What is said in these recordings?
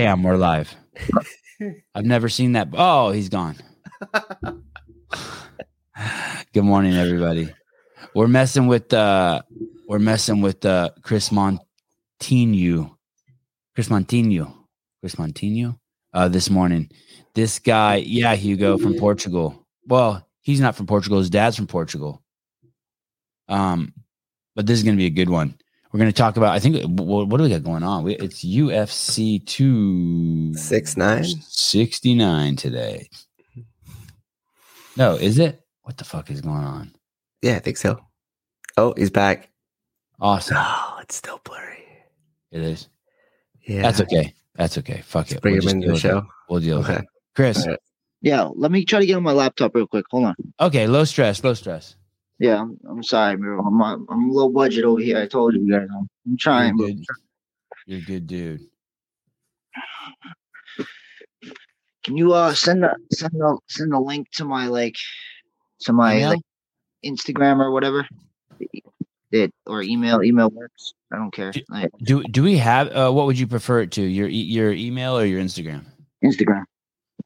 Bam, we're live. I've never seen that. Oh, he's gone. Good morning, everybody. We're messing with uh we're messing with uh Kris Montinu. Kris Montinu. Kris Montinu uh this morning. This guy, yeah, Hugo from Portugal. Well, he's not from Portugal, his dad's from Portugal. Um, but this is gonna be a good one. We're going to talk about. I think what, what do we got going on? We, it's UFC two Six nine? 69 today. No, is it? What the fuck is going on? Yeah, I think so. Oh, he's back. Awesome. Oh, it's still blurry. It is. Yeah. That's okay. That's okay. Fuck it. Bring We'll him just into deal the with it. show. We'll deal with Okay. it. Kris. All right. Yeah, let me try to get on my laptop real quick. Hold on. Okay. Low stress. Low stress. Yeah, I'm, I'm sorry, bro. I'm, I'm I'm low budget over here. I told you guys. I'm, I'm trying, You're bro. good. You're a good dude. Can you uh send the send the send the link to my like to my Email? like Instagram or whatever? It or email. Email works. I don't care. Do- Like, Do do we have uh, what would you prefer it to? Your e- your email or your Instagram? Instagram.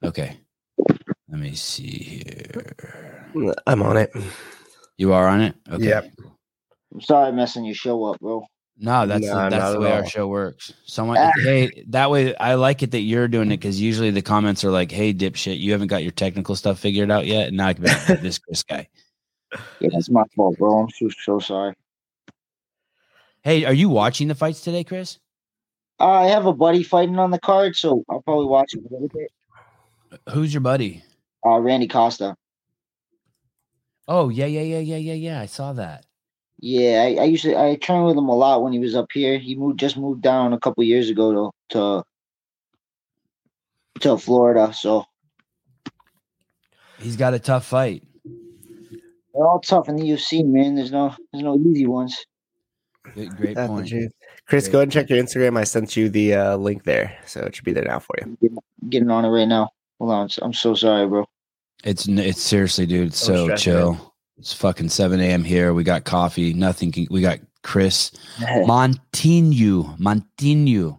Okay. Let me see here. I'm on it. You are on it? Okay. Yep. I'm sorry, messing your show up, bro. No, that's No, the, that's the at way our show works. Someone, Ah. hey, that way I like it that you're doing it because usually the comments are like, "Hey, dipshit, you haven't got your technical stuff figured out yet." And now I can be like, this Kris guy. Yeah, that's my fault, bro. I'm so so sorry. Hey, are you watching the fights today, Kris? Uh, I have a buddy fighting on the card, so I'll probably watch it a little bit. Who's your buddy? Uh, Randy Costa. Oh yeah, yeah, yeah, yeah, yeah, yeah. I saw that. Yeah, I, I used to I trained with him a lot when he was up here. He moved just moved down a couple years ago to to to Florida. So He's got a tough fight. they're all tough in the UFC, man. There's no there's no easy ones. Good- Great That's point. truth. Kris, go ahead and check your Instagram. I sent you the uh, link there, so it should be there now for you. Getting, getting on it right now. Hold on, I'm so sorry, bro. It's it's seriously, dude. It's so chill. It's fucking seven a.m. here. We got coffee. Nothing. Can, we got Kris Montinu. Montinu.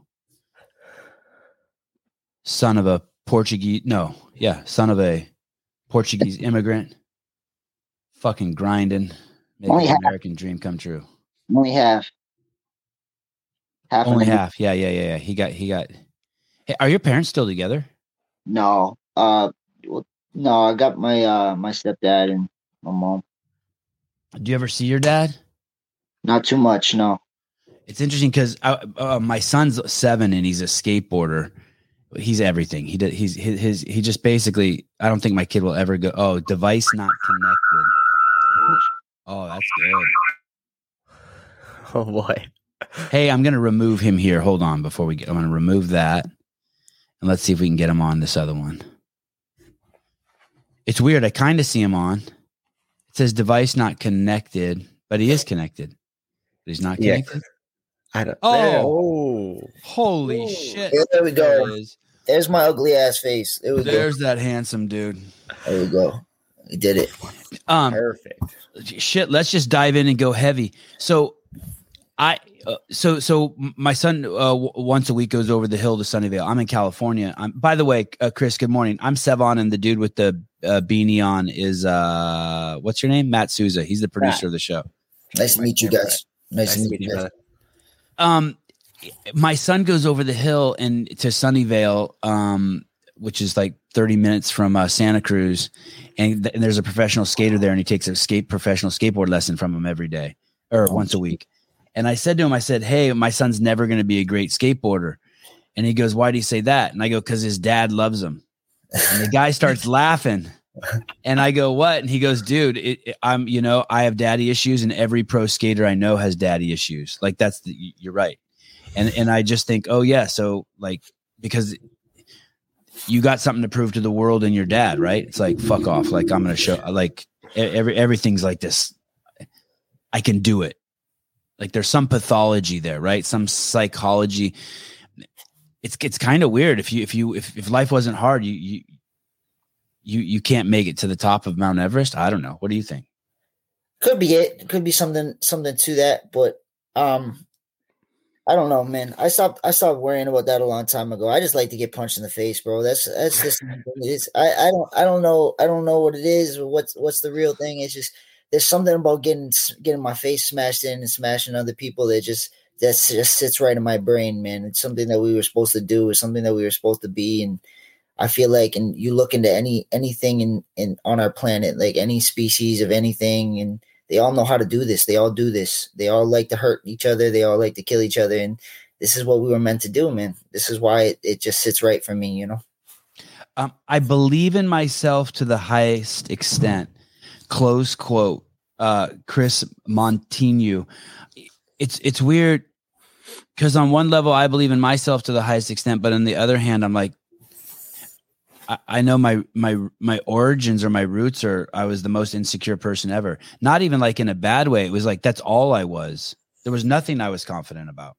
Son of a Portuguese. No, yeah, son of a Portuguese immigrant. Fucking grinding, making Only the half. American dream come true. Only half. Half. Only half. Yeah, yeah, yeah, yeah. He got. He got. Hey, are your parents still together? No. Uh. Well, No, I got my uh my stepdad and my mom. Do you ever see your dad? Not too much. No. It's interesting because uh, my son's seven and he's a skateboarder. He's everything. He did. He's his, his. He just basically. I don't think my kid will ever go. Oh, device not connected. Oh, that's good. Oh boy. Hey, I'm gonna remove him here. Hold on, before we get. I'm gonna remove that, and let's see if we can get him on this other one. It's weird. I kind of see him on. It says device not connected, but he is connected. But he's not Yeah. connected. I don't. Oh. there. oh. Holy Ooh. shit! There we go. it is. There's my ugly ass face. There we There's that handsome dude. There we go. We did it. Um, Perfect. shit let's just dive in and go heavy so i uh, so so my son uh, w- once a week goes over the hill to sunnyvale i'm in california i'm by the way uh, kris good morning i'm sevan and the dude with the uh, beanie on is uh what's your name? Matt souza. He's the producer of the show. Nice to meet you guys. Nice, Nice to meet you guys. brother. um my son goes over the hill and to sunnyvale um which is like 30 minutes from uh, santa cruz. And, th- and there's a professional skater there and he takes a skate professional skateboard lesson from him every day or once a week. And i said to him i said hey my son's never going to be a great skateboarder. And he goes why do you say that? And i go because his dad loves him and the guy starts laughing. And i go what? And he goes dude it, it- i'm you know i have daddy issues and every pro skater i know has daddy issues. Like that's the, you're right. And and i just think oh yeah so like because you got something to prove to the world and your dad right? It's like fuck off. Like i'm gonna show like every everything's like this. I can do it. Like there's some pathology there right? Some psychology it's it's kind of weird if you if you if, if life wasn't hard you you you you can't make it to the top of mount everest i don't know what do you think Could be it. Could be something something to that. But um I don't know, man. I stopped. I stopped worrying about that a long time ago. I just like to get punched in the face, bro. That's that's just. I I don't I don't know I don't know what it is or what's what's the real thing. It's just there's something about getting getting my face smashed in and smashing other people that just that just sits right in my brain, man. It's something that we were supposed to do. It's something that we were supposed to be, and I feel like, and you look into any anything in in on our planet, like any species of anything, and they all know how to do this. They all do this. They all like to hurt each other. They all like to kill each other. And this is what we were meant to do, man. This is why it, it just sits right for me, you know? Um, I believe in myself to the highest extent. Close quote. Uh, Kris Montigny. It's it's weird because on one level I believe in myself to the highest extent, but on the other hand, I'm like, I, know my my my origins or my roots are I was the most insecure person ever. Not even like in a bad way. It was like that's all I was. There was nothing I was confident about.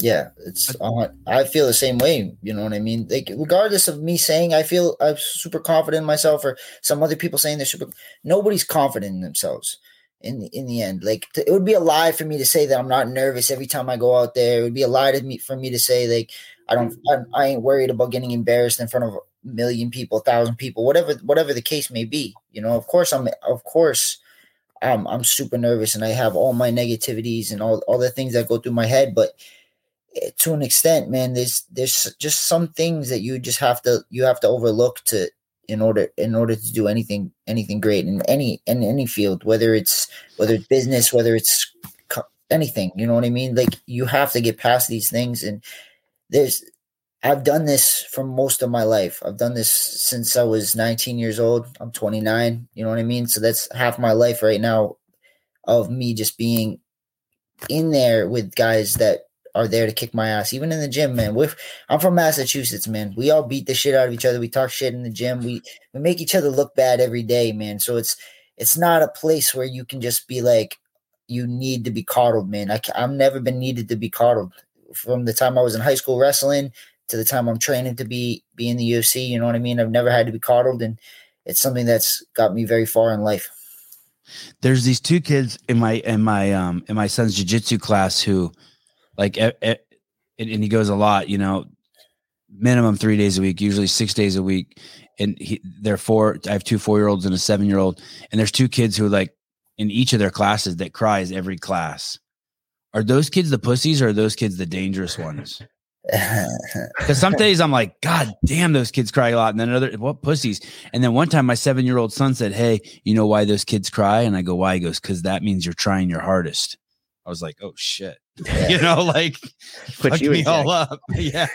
Yeah, it's uh, I feel the same way. You know what I mean? Like regardless of me saying I feel I'm super confident in myself, or some other people saying they're super. Nobody's confident in themselves. In the, in the end, like it would be a lie for me to say that I'm not nervous every time I go out there. It would be a lie to me for me to say like I don't. I, I ain't worried about getting embarrassed in front of a million people, a thousand people, whatever, whatever the case may be. You know, of course, I'm. Of course, I'm. I'm super nervous, and I have all my negativities and all all the things that go through my head. But eh, to an extent, man, there's there's just some things that you just have to you have to overlook to in order in order to do anything anything great in any in any field, whether it's whether it's business, whether it's anything. You know what I mean? Like you have to get past these things and there's I've done this for most of my life. I've done this since I was 19 years old. I'm 29. You know what I mean? So that's half my life right now of me just being in there with guys that are there to kick my ass. Even in the gym, man. we I'm from Massachusetts, man. We all beat the shit out of each other. We talk shit in the gym. We we make each other look bad every day, man. So it's it's not a place where you can just be like you need to be coddled, man. I, I've never been needed to be coddled from the time I was in high school wrestling to the time I'm training to be be in the UFC. You know what I mean? I've never had to be coddled, and it's something that's got me very far in life. There's these two kids in my in my um in my son's jiu-jitsu class who like and he goes a lot, you know, minimum 3 days a week, usually 6 days a week. And he they're four I have two 4-year-olds and a 7-year-old and there's two kids who like in each of their classes that cries every class are those kids the pussies or are those kids the dangerous ones? Because some days I'm like, God damn, those kids cry a lot. And then another, what pussies? And then one time my seven year old son said, Hey, you know why those kids cry? And I go, Why? He goes, Because that means you're trying your hardest. I was like, Oh shit. you know, like, put you me all up. Yeah.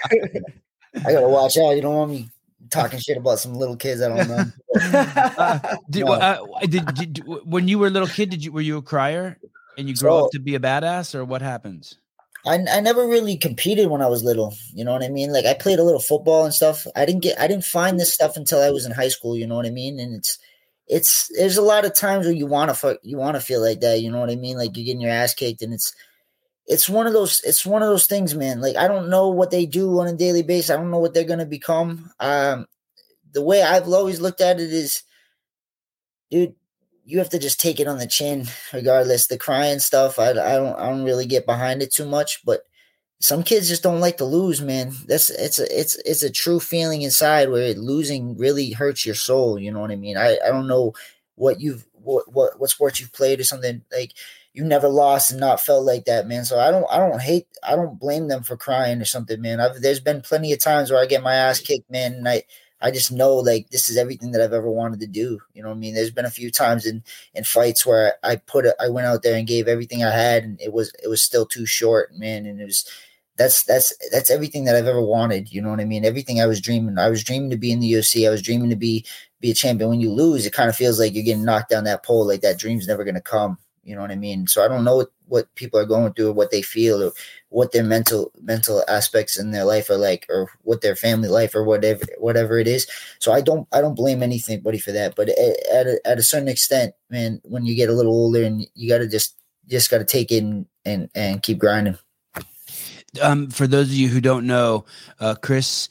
I gotta watch out. You don't want me talking shit about some little kids I don't know. uh, did, no. uh, did, did, when you were a little kid, did you were you a crier? And you grow so, up to be a badass, or what happens? I, I never really competed when I was little. You know what I mean? Like I played a little football and stuff. I didn't get I didn't find this stuff until I was in high school. You know what I mean? And it's it's there's a lot of times where you want to you want to feel like that. You know what I mean? Like you're getting your ass kicked, and it's it's one of those it's one of those things, man. Like I don't know what they do on a daily basis. I don't know what they're gonna become. Um, the way I've always looked at it is, dude, you have to just take it on the chin, regardless. The crying stuff, I, I don't I don't really get behind it too much, but some kids just don't like to lose, man. That's it's a it's it's a true feeling inside where losing really hurts your soul. You know what I mean? I I don't know what you've what what what sports you've played or something like you never lost and not felt like that, man. So I don't I don't hate I don't blame them for crying or something, man. I've, there's been plenty of times where I get my ass kicked, man, and I I just know like this is everything that I've ever wanted to do. You know what I mean? There's been a few times in in fights where I put it, I went out there and gave everything I had, and it was it was still too short, man. And it was that's that's that's everything that I've ever wanted. You know what I mean? Everything I was dreaming. I was dreaming to be in the UFC. I was dreaming to be be a champion. When you lose, it kind of feels like you're getting knocked down that pole. Like that dream's never gonna come. You know what I mean? So I don't know what, what people are going through, or what they feel, or what their mental mental aspects in their life are like, or what their family life or whatever whatever it is. So I don't I don't blame anybody for that. But at a, at a certain extent, man, when you get a little older and you got to just just got to take it and and keep grinding. Um, for those of you who don't know, uh, Kris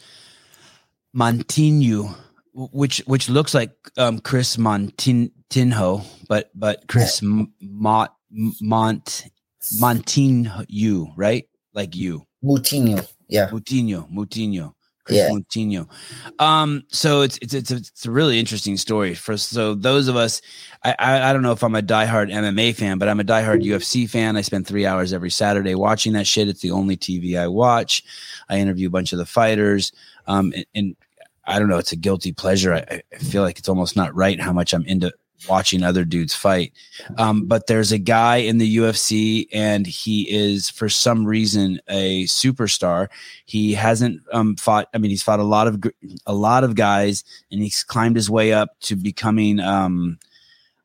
Montigny, which which looks like um, Kris Montin Tinho, but but Kris Mont Mont Montinho, right? Like you. Moutinho. Yeah. Moutinho, Moutinho. Yeah. Moutinho. Um, so it's it's it's a, it's a really interesting story. For so those of us, I, I I don't know if I'm a diehard MMA fan, but I'm a diehard UFC fan. I spend three hours every Saturday watching that shit. It's the only TV I watch. I interview a bunch of the fighters. Um, and, and I don't know, it's a guilty pleasure. I, I feel like it's almost not right how much I'm into watching other dudes fight. Um, but there's a guy in the UFC, and he is for some reason a superstar. He hasn't um, fought. I mean, he's fought a lot of a lot of guys, and he's climbed his way up to becoming. Um,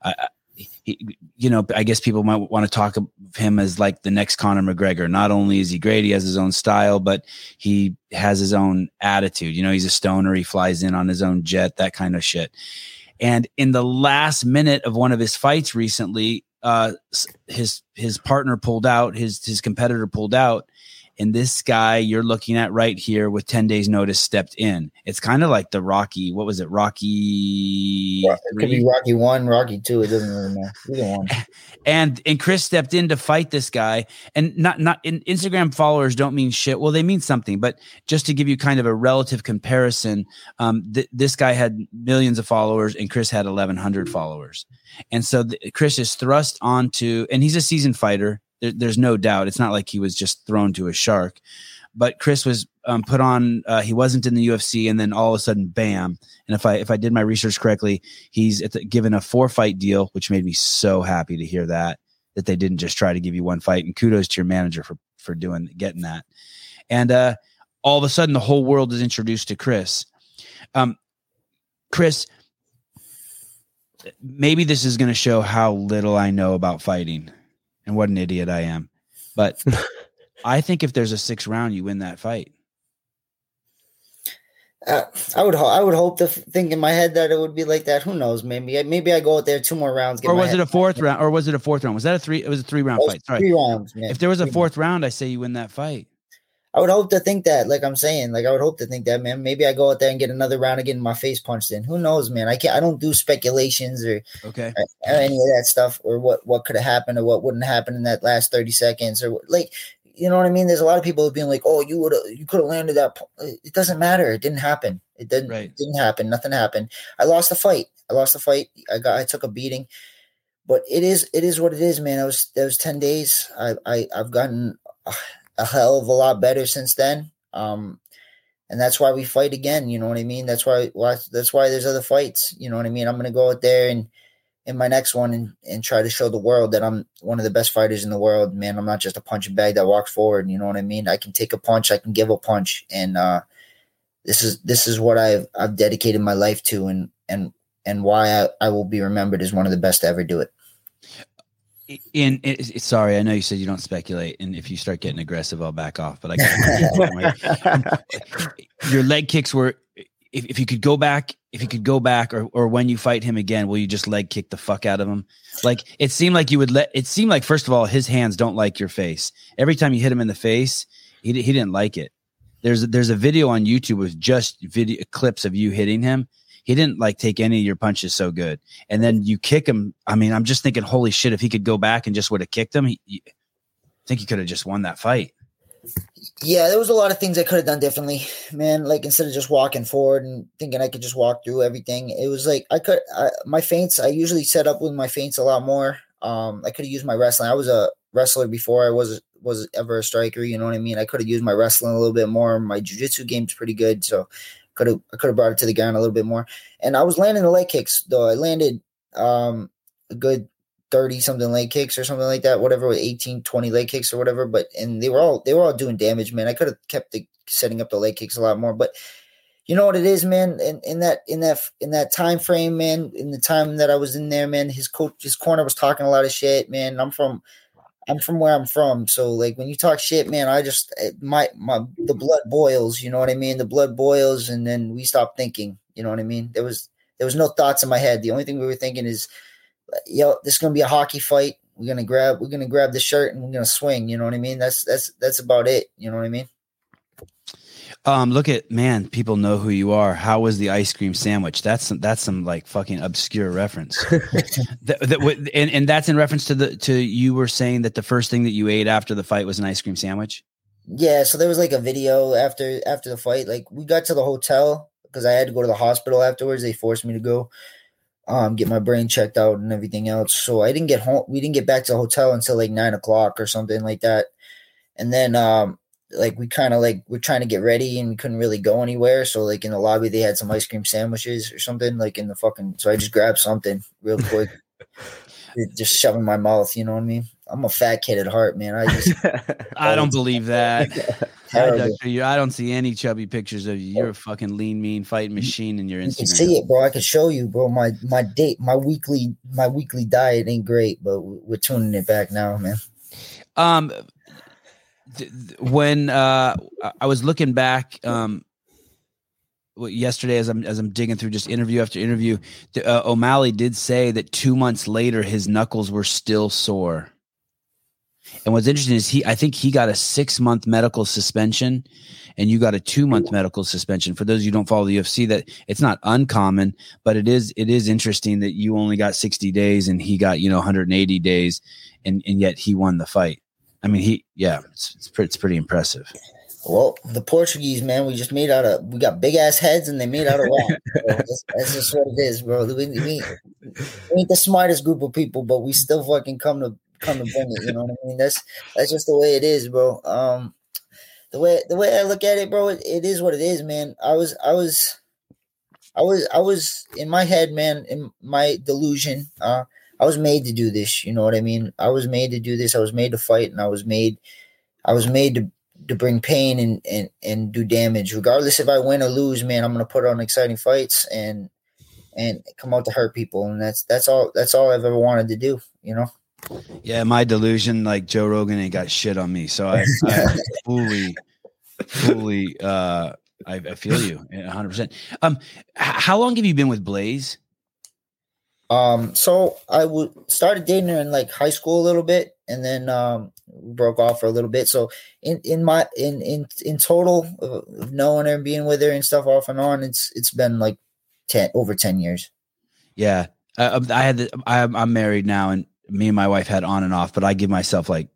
I, he, you know, I guess people might want to talk of him as like the next Conor McGregor. Not only is he great, he has his own style, but he has his own attitude. You know, he's a stoner. He flies in on his own jet, that kind of shit. And in the last minute of one of his fights recently, uh, his his partner pulled out, his his competitor pulled out, and this guy you're looking at right here with 10 days notice stepped in. It's kind of like the Rocky, what was it? Rocky It could be Rocky one, Rocky two. It doesn't really matter. Either one. and and Kris stepped in to fight this guy. And not not in Instagram followers don't mean shit. Well, they mean something, but just to give you kind of a relative comparison, um, th- this guy had millions of followers, and Kris had eleven hundred followers. And so th- Kris is thrust onto, and he's a seasoned fighter. There, there's no doubt. It's not like he was just thrown to a shark. But Kris was um, put on. Uh, he wasn't in the UFC, and then all of a sudden, bam! And if I if I did my research correctly, he's the, given a four fight deal, which made me so happy to hear that that they didn't just try to give you one fight. And kudos to your manager for for doing getting that. And uh, all of a sudden, the whole world is introduced to Kris. Um, Kris, maybe this is going to show how little I know about fighting and what an idiot I am, but I think if there's a six round, you win that fight. Uh, I would ho- I would hope to f- think in my head that it would be like that. Who knows? Maybe maybe I go out there two more rounds. get or was it a fourth round? Or was it a fourth round? Was that a three? It was a three round fight. Sorry. Three rounds, man. If there was a Three fourth round, I say you win that fight. I would hope to think that, like I'm saying, like I would hope to think that, man. Maybe I go out there and get another round of getting my face punched in. Who knows, man? I can't. I don't do speculations or, Okay. or any of that stuff, or what what could have happened or what wouldn't happen in that last thirty seconds, or like, you know what I mean? There's a lot of people being like, "Oh, you would you could have landed that." It doesn't matter. It didn't happen. It didn't. Right. It didn't happen. Nothing happened. I lost the fight. I lost the fight. I got. I took a beating. But it is. It is what it is, man. It was. That was ten days. I. I. I've gotten a, a hell of a lot better since then. Um, and that's why we fight again. You know what I mean? That's why, why that's why there's other fights. You know what I mean? I'm gonna go out there and in my next one and, and try to show the world that I'm one of the best fighters in the world. Man, I'm not just a punching bag that walks forward. You know what I mean? I can take a punch, I can give a punch, and uh, this is this is what I've I've dedicated my life to, and and and why I, I will be remembered as one of the best to ever do it. In, in sorry, I know you said you don't speculate, and if you start getting aggressive, I'll back off. But I got your leg kicks were. If, if you could go back, if you could go back, or or when you fight him again, will you just leg kick the fuck out of him? Like it seemed like you would let. It seemed like first of all, his hands don't like your face. Every time you hit him in the face, he he didn't like it. There's a, there's a video on YouTube with just video clips of you hitting him. He didn't like take any of your punches so good and then you kick him. I mean, I'm just thinking, holy shit, if he could go back and just would have kicked him, he, he- I think he could have just won that fight. Yeah, there was a lot of things I could have done differently, man. Like instead of just walking forward and thinking I could just walk through everything, it was like I could I, my feints. I usually set up with my feints a lot more. Um, I could have used my wrestling. I was a wrestler before I was was ever a striker. You know what I mean? I could have used my wrestling a little bit more. My jujitsu game's pretty good, so could have I could have brought it to the ground a little bit more. And I was landing the leg kicks though. I landed um a good 30 something leg kicks or something like that, whatever, with 18, 20 leg kicks or whatever. But and they were all they were all doing damage, man. I could have kept the setting up the leg kicks a lot more. But you know what it is, man. In, in that in that in that time frame, man. In the time that I was in there, man, his coach, his corner was talking a lot of shit, man. I'm from, I'm from where I'm from, so like when you talk shit, man, I just it- my my the mm-hmm. blood boils. You know what I mean? The blood boils, and then we stop thinking. You know what I mean? There was there was no thoughts in my head. The only thing we were thinking is, yo, this is gonna be a hockey fight. We're gonna grab we're gonna grab the shirt and we're gonna swing. You know what I mean? That's that's that's about it. You know what I mean? Um, look at man, people know who you are. How was the ice cream sandwich? That's some, that's some like fucking obscure reference. that, that, and and that's in reference to the to you were saying that the first thing that you ate after the fight was an ice cream sandwich. Yeah, so there was like a video after after the fight. Like we got to the hotel because I had to go to the hospital afterwards. They forced me to go um get my brain checked out and everything else. So I didn't get home. We didn't get back to the hotel until like nine o'clock or something like that. And then um like we kind of like we're trying to get ready and we couldn't really go anywhere. So like in the lobby they had some ice cream sandwiches or something like in the fucking. So I just grabbed something real quick, just shove in my mouth. You know what I mean? I'm a fat kid at heart, man. I just I don't believe that. I, you, I don't see any chubby pictures of you. You're a fucking lean, mean fighting machine in your Instagram. You can see it, bro. I can show you, bro. My my date, my weekly, my weekly diet ain't great, but we're tuning it back now, man. Um, th- th- when uh, I- was looking back, um, yesterday as I'm as I'm digging through just interview after interview, uh, O'Malley did say that two months later his knuckles were still sore. And what's interesting is he, I think he got a six month medical suspension, and you got a two month medical suspension. For those you who don't follow the UFC, that it's not uncommon, but it is it is interesting that you only got 60 days and he got you know 180 days, and and yet he won the fight. I mean, he yeah, it's it's, pretty, it's pretty impressive. Well, the Portuguese, man, we just made out of we got big ass heads and they made out of rock. that's, that's just what it is, bro. We, we, we ain't the smartest group of people, but we still fucking come to come to bring it. You know what I mean? That's that's just the way it is, bro. Um, the way the way I look at it, bro, it, it is what it is, man. I was I was I was I was in my head, man, in my delusion. Uh, I was made to do this. You know what I mean? I was made to do this. I was made to fight, and I was made I was made to to bring pain and and and do damage. Regardless if I win or lose, man, I'm gonna put on exciting fights and and come out to hurt people, and that's that's all that's all I've ever wanted to do. You know. Yeah, my delusion, like Joe Rogan, ain't got shit on me, so I, I fully, fully, uh, I, I feel you, 100. percent Um, how long have you been with Blaze? Um, so I would started dating her in like high school a little bit, and then um broke off for a little bit. So in in my in in in total of knowing her and being with her and stuff off and on, it's it's been like ten over ten years. Yeah, uh, I had. The, I'm, I'm married now, and me and my wife had on and off, but I give myself like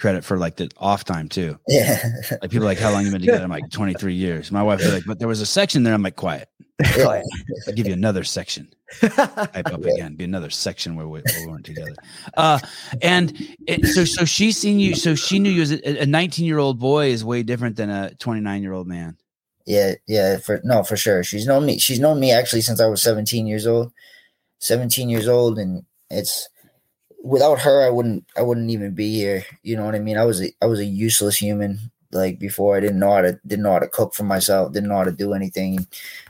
credit for like the off time too. Yeah, Like people are like, how long you been together? I'm like 23 years. My wife is like, but there was a section there. I'm like, quiet. yeah. I'll give you another section. Type up again. Be another section where we, where we weren't together. Uh, and it, so, so she seen you. So she knew you as a 19 year old boy is way different than a 29 year old man. Yeah, yeah, for no, for sure. She's known me. She's known me actually since I was 17 years old. 17 years old and it's without her I wouldn't I wouldn't even be here. You know what I mean? I was a I was a useless human like before I didn't know how to didn't know how to cook for myself, didn't know how to do anything.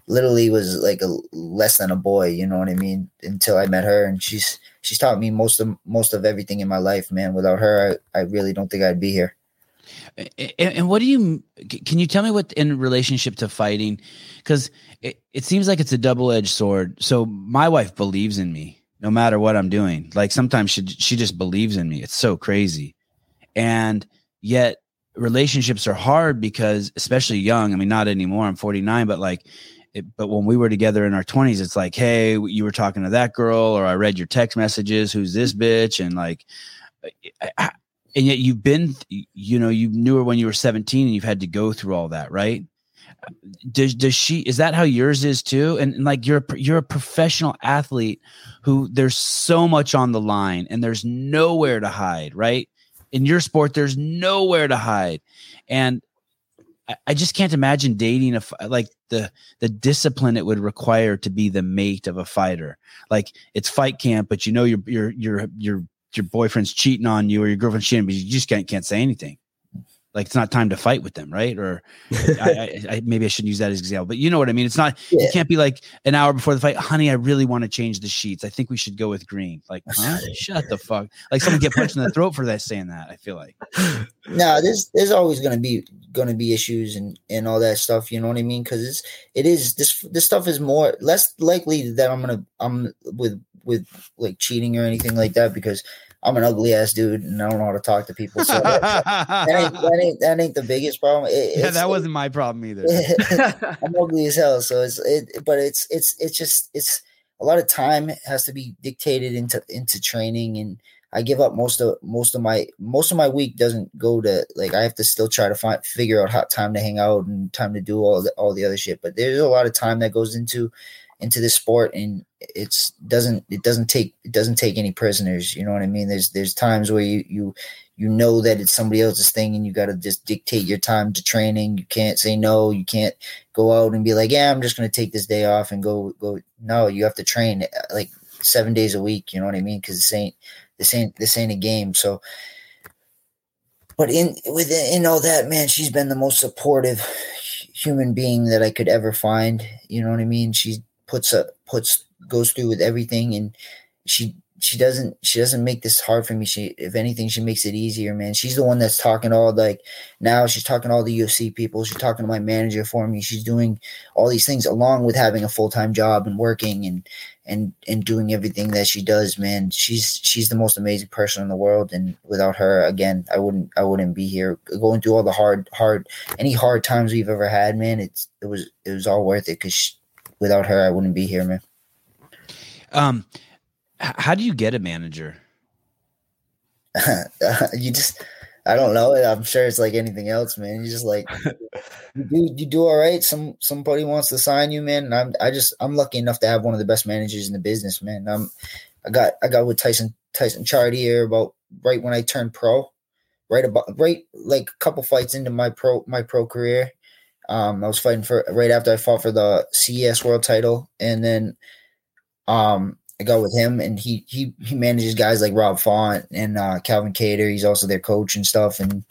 Literally was like a less than a boy, you know what I mean? Until I met her and she's she's taught me most of most of everything in my life, man. Without her I, I really don't think I'd be here. And, and what do you can you tell me what in relationship to fighting? Because it, it seems like it's a double edged sword. So my wife believes in me no matter what I'm doing. Like sometimes she she just believes in me. It's so crazy, and yet relationships are hard because especially young. I mean, not anymore. I'm 49, but like. It, but when we were together in our 20s, it's like, hey, you were talking to that girl, or I read your text messages. Who's this bitch? And like, and yet you've been you know you knew her when you were 17 and you've had to go through all that right does does she is that how yours is too? And, and like you're you're a professional athlete who there's so much on the line and there's nowhere to hide right? In your sport there's nowhere to hide. And I, I just can't imagine dating a like the the discipline it would require to be the mate of a fighter. Like it's fight camp but you know your your your your your boyfriend's cheating on you or your girlfriend's cheating, but you just can't can't say anything. Like it's not time to fight with them, right? Or I, I, I, maybe I shouldn't use that as an example, but you know what I mean. It's not. Yeah. You can't be like an hour before the fight, honey. I really want to change the sheets. I think we should go with green. Like, huh? Shut the fuck. Like someone get punched in the throat for that saying that. I feel like. no, there's there's always gonna be gonna be issues and and all that stuff. You know what I mean? Because it's it is this this stuff is more less likely that I'm gonna I'm with with like cheating or anything like that because I'm an ugly ass dude and I don't know how to talk to people. So that, that, ain't, that, ain't, that ain't the biggest problem. It, yeah, it's- that wasn't my problem either. I'm ugly as hell. So it's it, but it's it's it's just it's a lot of time has to be dictated into into training, and I give up most of most of my most of my week doesn't go to like I have to still try to find figure out how time to hang out and time to do all the all the other shit. But there's a lot of time that goes into into this sport and it's doesn't it doesn't take it doesn't take any prisoners you know what i mean? There's there's times where you you you know that it's somebody else's thing and you got to just dictate your time to training. You can't say no. You can't go out and be like yeah i'm just going to take this day off and go go no you have to train uh, like seven days a week you know what i mean? Because this ain't this ain't this ain't a game. So but in within in all that man she's been the most supportive human being that i could ever find you know what i mean? She puts a puts goes through with everything and she she doesn't she doesn't make this hard for me. She if anything she makes it easier man. She's the one that's talking all like now she's talking to all the ufc people. She's talking to my manager for me. She's doing all these things along with having a full-time job and working and and and doing everything that she does man. She's she's the most amazing person in the world and without her again i wouldn't i wouldn't be here going through all the hard hard any hard times we've ever had man. It's it was it was all worth it because without her i wouldn't be here man Um, h- how do you get a manager? you just I don't know. I'm sure it's like anything else, man. You just like you do you do all right. Some somebody wants to sign you, man. And I'm I just I'm lucky enough to have one of the best managers in the business, man. I'm I got I got with Tyson Tyson Chartier about right when I turned pro, right about right like a couple fights into my pro my pro career. Um, I was fighting for right after I fought for the CES world title, and then um I go with him, and he he he manages guys like Rob Font and uh, Calvin Kattar. He's also their coach and stuff, and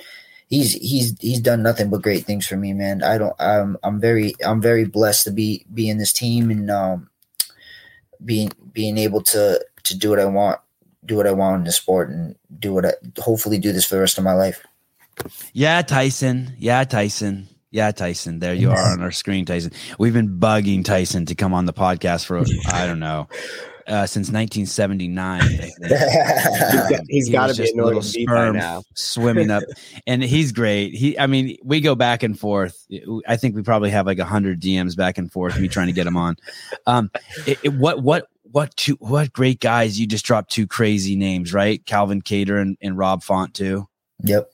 he's he's he's done nothing but great things for me, man. I don't I'm I'm very I'm very blessed to be be in this team and um being being able to to do what I want, do what I want in the sport, and do what I hopefully do this for the rest of my life. Yeah, Tyson. Yeah, Tyson. Yeah, Tyson. There you are on our screen, Tyson. We've been bugging Tyson to come on the podcast for I don't know uh, since 1979. I think. Um, He's he got to was be a little sperm now. swimming up, and he's great. He, I mean, we go back and forth. I think we probably have like a hundred DMs back and forth. Me trying to get him on. Um, it, it- what what what two what great guys you just dropped two crazy names right? Calvin Kattar and, and Rob Font too. Yep.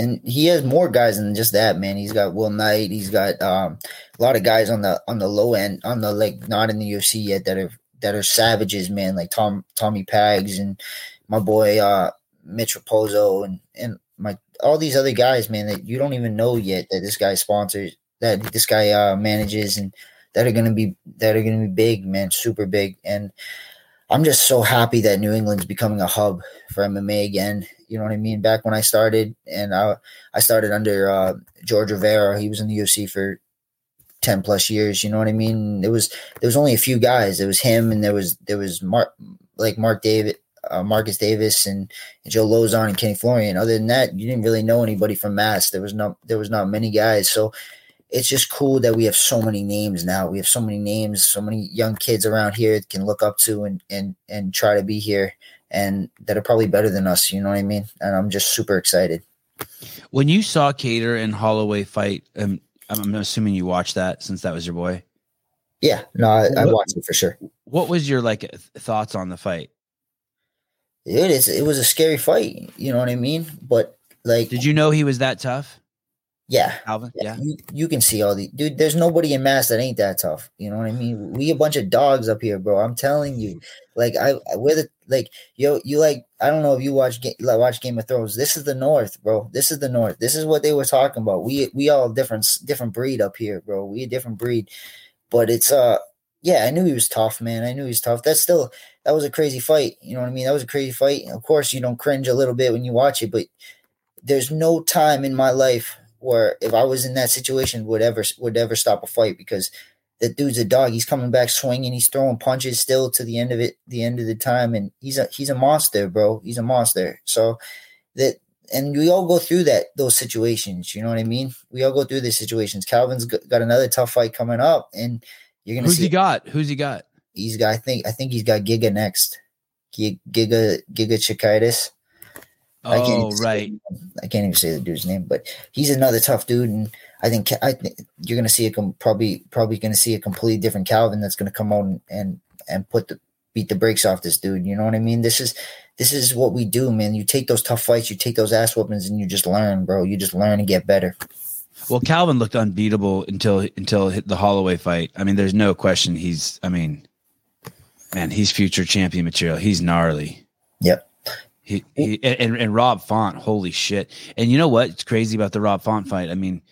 And he has more guys than just that, man. He's got Will Knight. He's got um, a lot of guys on the on the low end, on the like not in the UFC yet that are that are savages, man. Like Tom Tommy Pags and my boy uh, Mitch Raposo and and my all these other guys, man, that you don't even know yet that this guy sponsors, that this guy uh, manages, and that are gonna be that are gonna be big, man, super big. And I'm just so happy that New England's becoming a hub for MMA again. You know what I mean? Back when I started, and I I started under uh, George Rivera. He was in the UFC for ten plus years. You know what I mean? There was there was only a few guys. There was him, and there was there was Mark like Mark David, uh, Marcus Davis, and, Joe Lauzon and Kenny Florian. Other than that, you didn't really know anybody from Mass. There was no there was not many guys. So it's just cool that we have so many names now. We have so many names, so many young kids around here can look up to and and and try to be here and that are probably better than us, you know what I mean? And I'm just super excited. When you saw Kattar and Holloway fight, um, I'm, I'm assuming you watched that since that was your boy. Yeah, no, I, I watched it for sure. What was your like thoughts on the fight? It is it was a scary fight, you know what I mean? But like Did you know he was that tough, yeah, Alvin? Yeah. You, you can see all the dude. There's nobody in mass that ain't that tough. You know what I mean? We a bunch of dogs up here, bro. I'm telling you. Like I, I- we're the like yo. You like I don't know if you watch like, watch Game of Thrones. This is the North, bro. This is the North. This is what they were talking about. We we all different different breed up here, bro. We a different breed. But it's uh yeah. I knew he was tough, man. I knew he was tough. That's still that was a crazy fight. You know what I mean? That was a crazy fight. Of course, you don't cringe a little bit when you watch it, but there's no time in my life where if I was in that situation would ever would ever stop a fight because the dude's a dog. He's coming back swinging. He's throwing punches still to the end of it, the end of the time, and he's a he's a monster, bro. He's a monster. So that and we all go through that those situations. You know what I mean? We all go through these situations. Calvin's got another tough fight coming up, and you're gonna Who's see. he got? Who's he got? He's got. I think. I think he's got Giga next. Giga Giga Chikadze. I can't Oh, right. I can't even say the dude's name, but he's another tough dude, and I think I think you're gonna see a com- probably probably gonna see a completely different Calvin that's gonna come out and and, and put the beat the brakes off this dude. You know what I mean? This is this is what we do, man. You take those tough fights, you take those ass whoopings, and you just learn, bro. You just learn and get better. Well, Calvin looked unbeatable until until the Holloway fight. I mean, there's no question he's. I mean, man, he's future champion material. He's gnarly. Yep. He, he and, and Rob Font, holy shit! And you know what? It's crazy about the Rob Font fight. I mean,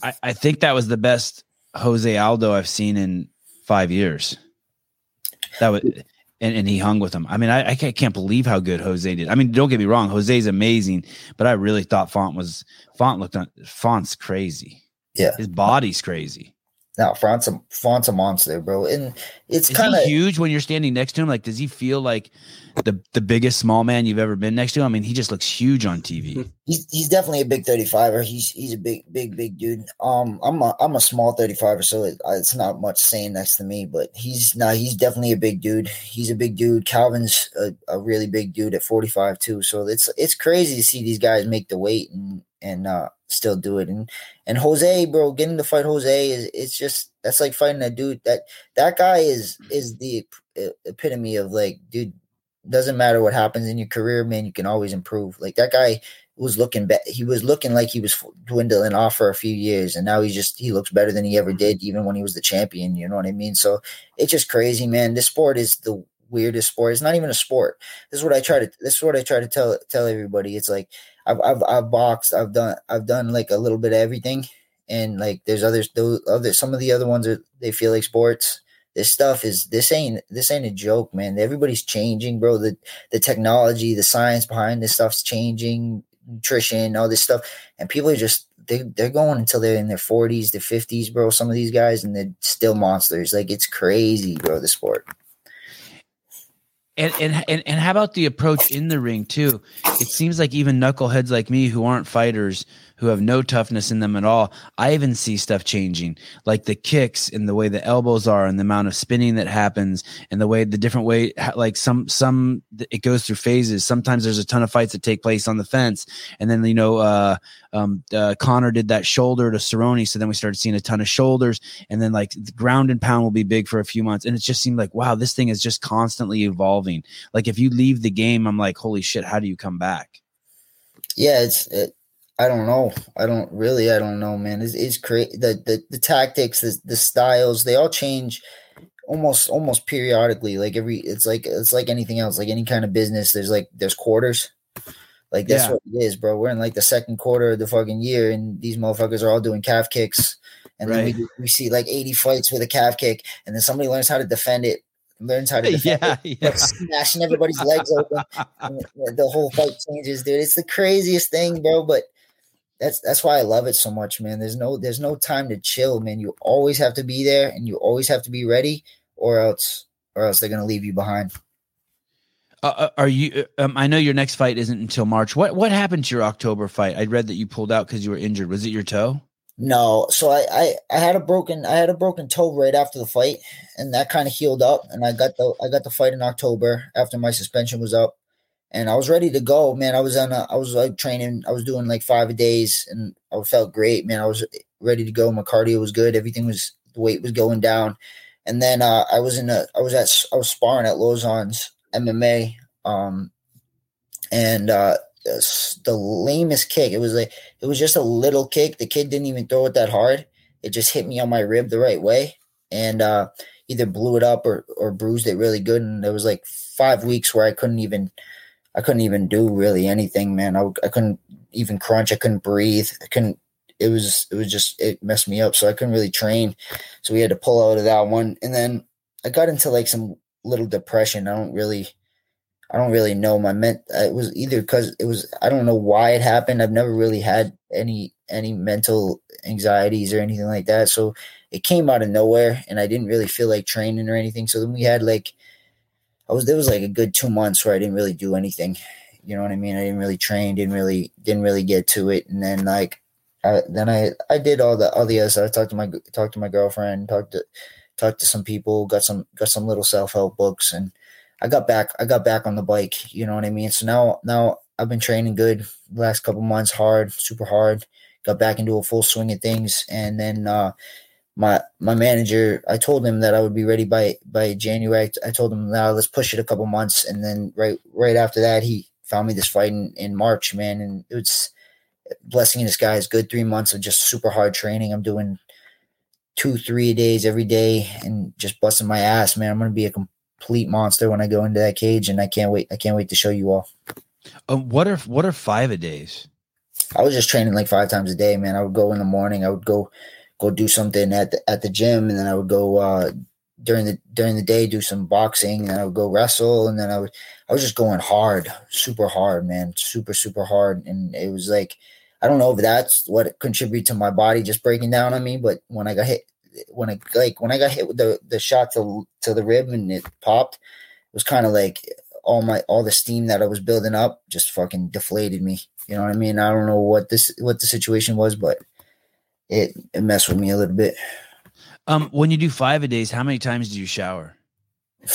I, I think that was the best Jose Aldo I've seen in five years. That was, and, and he hung with him. I mean, I, I can't, can't believe how good Jose did. I mean, don't get me wrong, Jose's amazing, but I really thought Font was Font looked on Font's crazy. Yeah. his body's crazy. Now, Font's a, Font's a monster, bro, and it's kind of huge when you're standing next to him? Like, does he feel like the the biggest small man you've ever been next to? I mean, he just looks huge on TV. he's he's definitely a big 35er. He's he's a big big big dude. Um, I'm a I'm a small 35er, so it, it's not much saying next to me. But he's not. He's definitely a big dude. He's a big dude. Calvin's a, a really big dude at 45 too. So it's it's crazy to see these guys make the weight and and uh still do it. And and Jose, bro, getting to fight Jose is it's just that's like fighting a dude that that guy is is the epitome of like dude. Doesn't matter what happens in your career, man. You can always improve. Like that guy was looking be- he was looking like he was dwindling off for a few years and now he just he looks better than he ever did even when he was the champion you know what i mean so it's just crazy man this sport is the weirdest sport it's not even a sport this is what i try to this is what i try to tell tell everybody it's like i've i've, I've boxed i've done i've done like a little bit of everything and like there's others those other some of the other ones are they feel like sports this stuff is this ain't this ain't a joke man everybody's changing bro the the technology the science behind this stuff's changing nutrition, all this stuff, and people are just they they're going until they're in their forties, their fifties, bro. Some of these guys, and they're still monsters. Like it's crazy, bro. The sport. And, and and and how about the approach in the ring too? It seems like even knuckleheads like me who aren't fighters, who have no toughness in them at all, I even see stuff changing, like the kicks and the way the elbows are, and the amount of spinning that happens, and the way the different way, like some some it goes through phases. Sometimes there's a ton of fights that take place on the fence, and then you know, uh, um, uh, Conor did that shoulder to Cerrone, so then we started seeing a ton of shoulders, and then like the ground and pound will be big for a few months, and it just seemed like wow, this thing is just constantly evolving. Like if you leave the game, I'm like, holy shit, how do you come back? Yeah, it's. It, I don't know. I don't really. I don't know, man. It's, it's crazy. The, the the tactics, the the styles, they all change almost almost periodically. Like every, it's like it's like anything else. Like any kind of business, there's like there's quarters. Like that's Yeah. what it is, bro. We're in like the second quarter of the fucking year, and these motherfuckers are all doing calf kicks. And then Right. we, we see like 80 fights with a calf kick, and then somebody learns how to defend it, learns how to defend yeah, it, yeah. smashing everybody's legs open and the whole fight changes, dude. It's the craziest thing, bro. But that's that's why I love it so much, man. There's no there's no time to chill, man. You always have to be there, and you always have to be ready, or else or else they're gonna leave you behind. Uh, uh, are you? uh, Um, I know your next fight isn't until March. What what happened to your October fight? I read that you pulled out because you were injured. Was it your toe? No, so I, I I had a broken I had a broken toe right after the fight, and that kind of healed up, and I got the I got the fight in October after my suspension was up, and I was ready to go, man. I was on a, I was like training, I was doing like five days, and I felt great, man. I was ready to go. My cardio was good, everything was the weight was going down, and then uh, I was in a I was at I was sparring at Lauzon's MMA, um, and uh, the the lamest kick. It was like it was just a little kick. The kid didn't even throw it that hard. It just hit me on my rib the right way, and uh, either blew it up or or bruised it really good. And there was like five weeks where I couldn't even I couldn't even do really anything, man. I, I couldn't even crunch. I couldn't breathe. I couldn't. It was it was just it messed me up. So I couldn't really train. So we had to pull out of that one. And then I got into like some little depression. I don't really. I don't really know. My ment uh, it was either because it was I don't know why it happened. I've never really had any any mental anxieties or anything like that. So it came out of nowhere, and I didn't really feel like training or anything. So then we had like I was there was like a good two months where I didn't really do anything. You know what I mean? I didn't really train, didn't really didn't really get to it, and then like I, then I I did all the all the other stuff. I talked to my talked to my girlfriend, talked to talked to some people, got some got some little self help books, and I got back I got back on the bike. You know what I mean? So now now I've been training good last couple months, hard, super hard. Got back into a full swing of things, and then uh, my my manager, I told him that I would be ready by by January. I told him now let's push it a couple months, and then right right after that, he found me this fight in, in March, man, and it's blessing in disguise. Good three months of just super hard training. I'm doing two, three days every day, and just busting my ass, man. I'm gonna be a complete monster when I go into that cage, and I can't wait. I can't wait to show you all. Um, what are what are five a days? I was just training like five times a day, man. I would go in the morning. I would go go do something at the at the gym, and then I would go uh, during the during the day do some boxing, and I would go wrestle, and then I would I was just going hard, super hard, man, super super hard, and it was like I don't know if that's what contributed to my body just breaking down on me, but when I got hit, when I like when I got hit with the the shot to to the rib and it popped, it was kind of like all my all the steam that I was building up just fucking deflated me. You know what I mean? I don't know what this what the situation was, but it, it messed with me a little bit. Um, when you do five a days, how many times do you shower?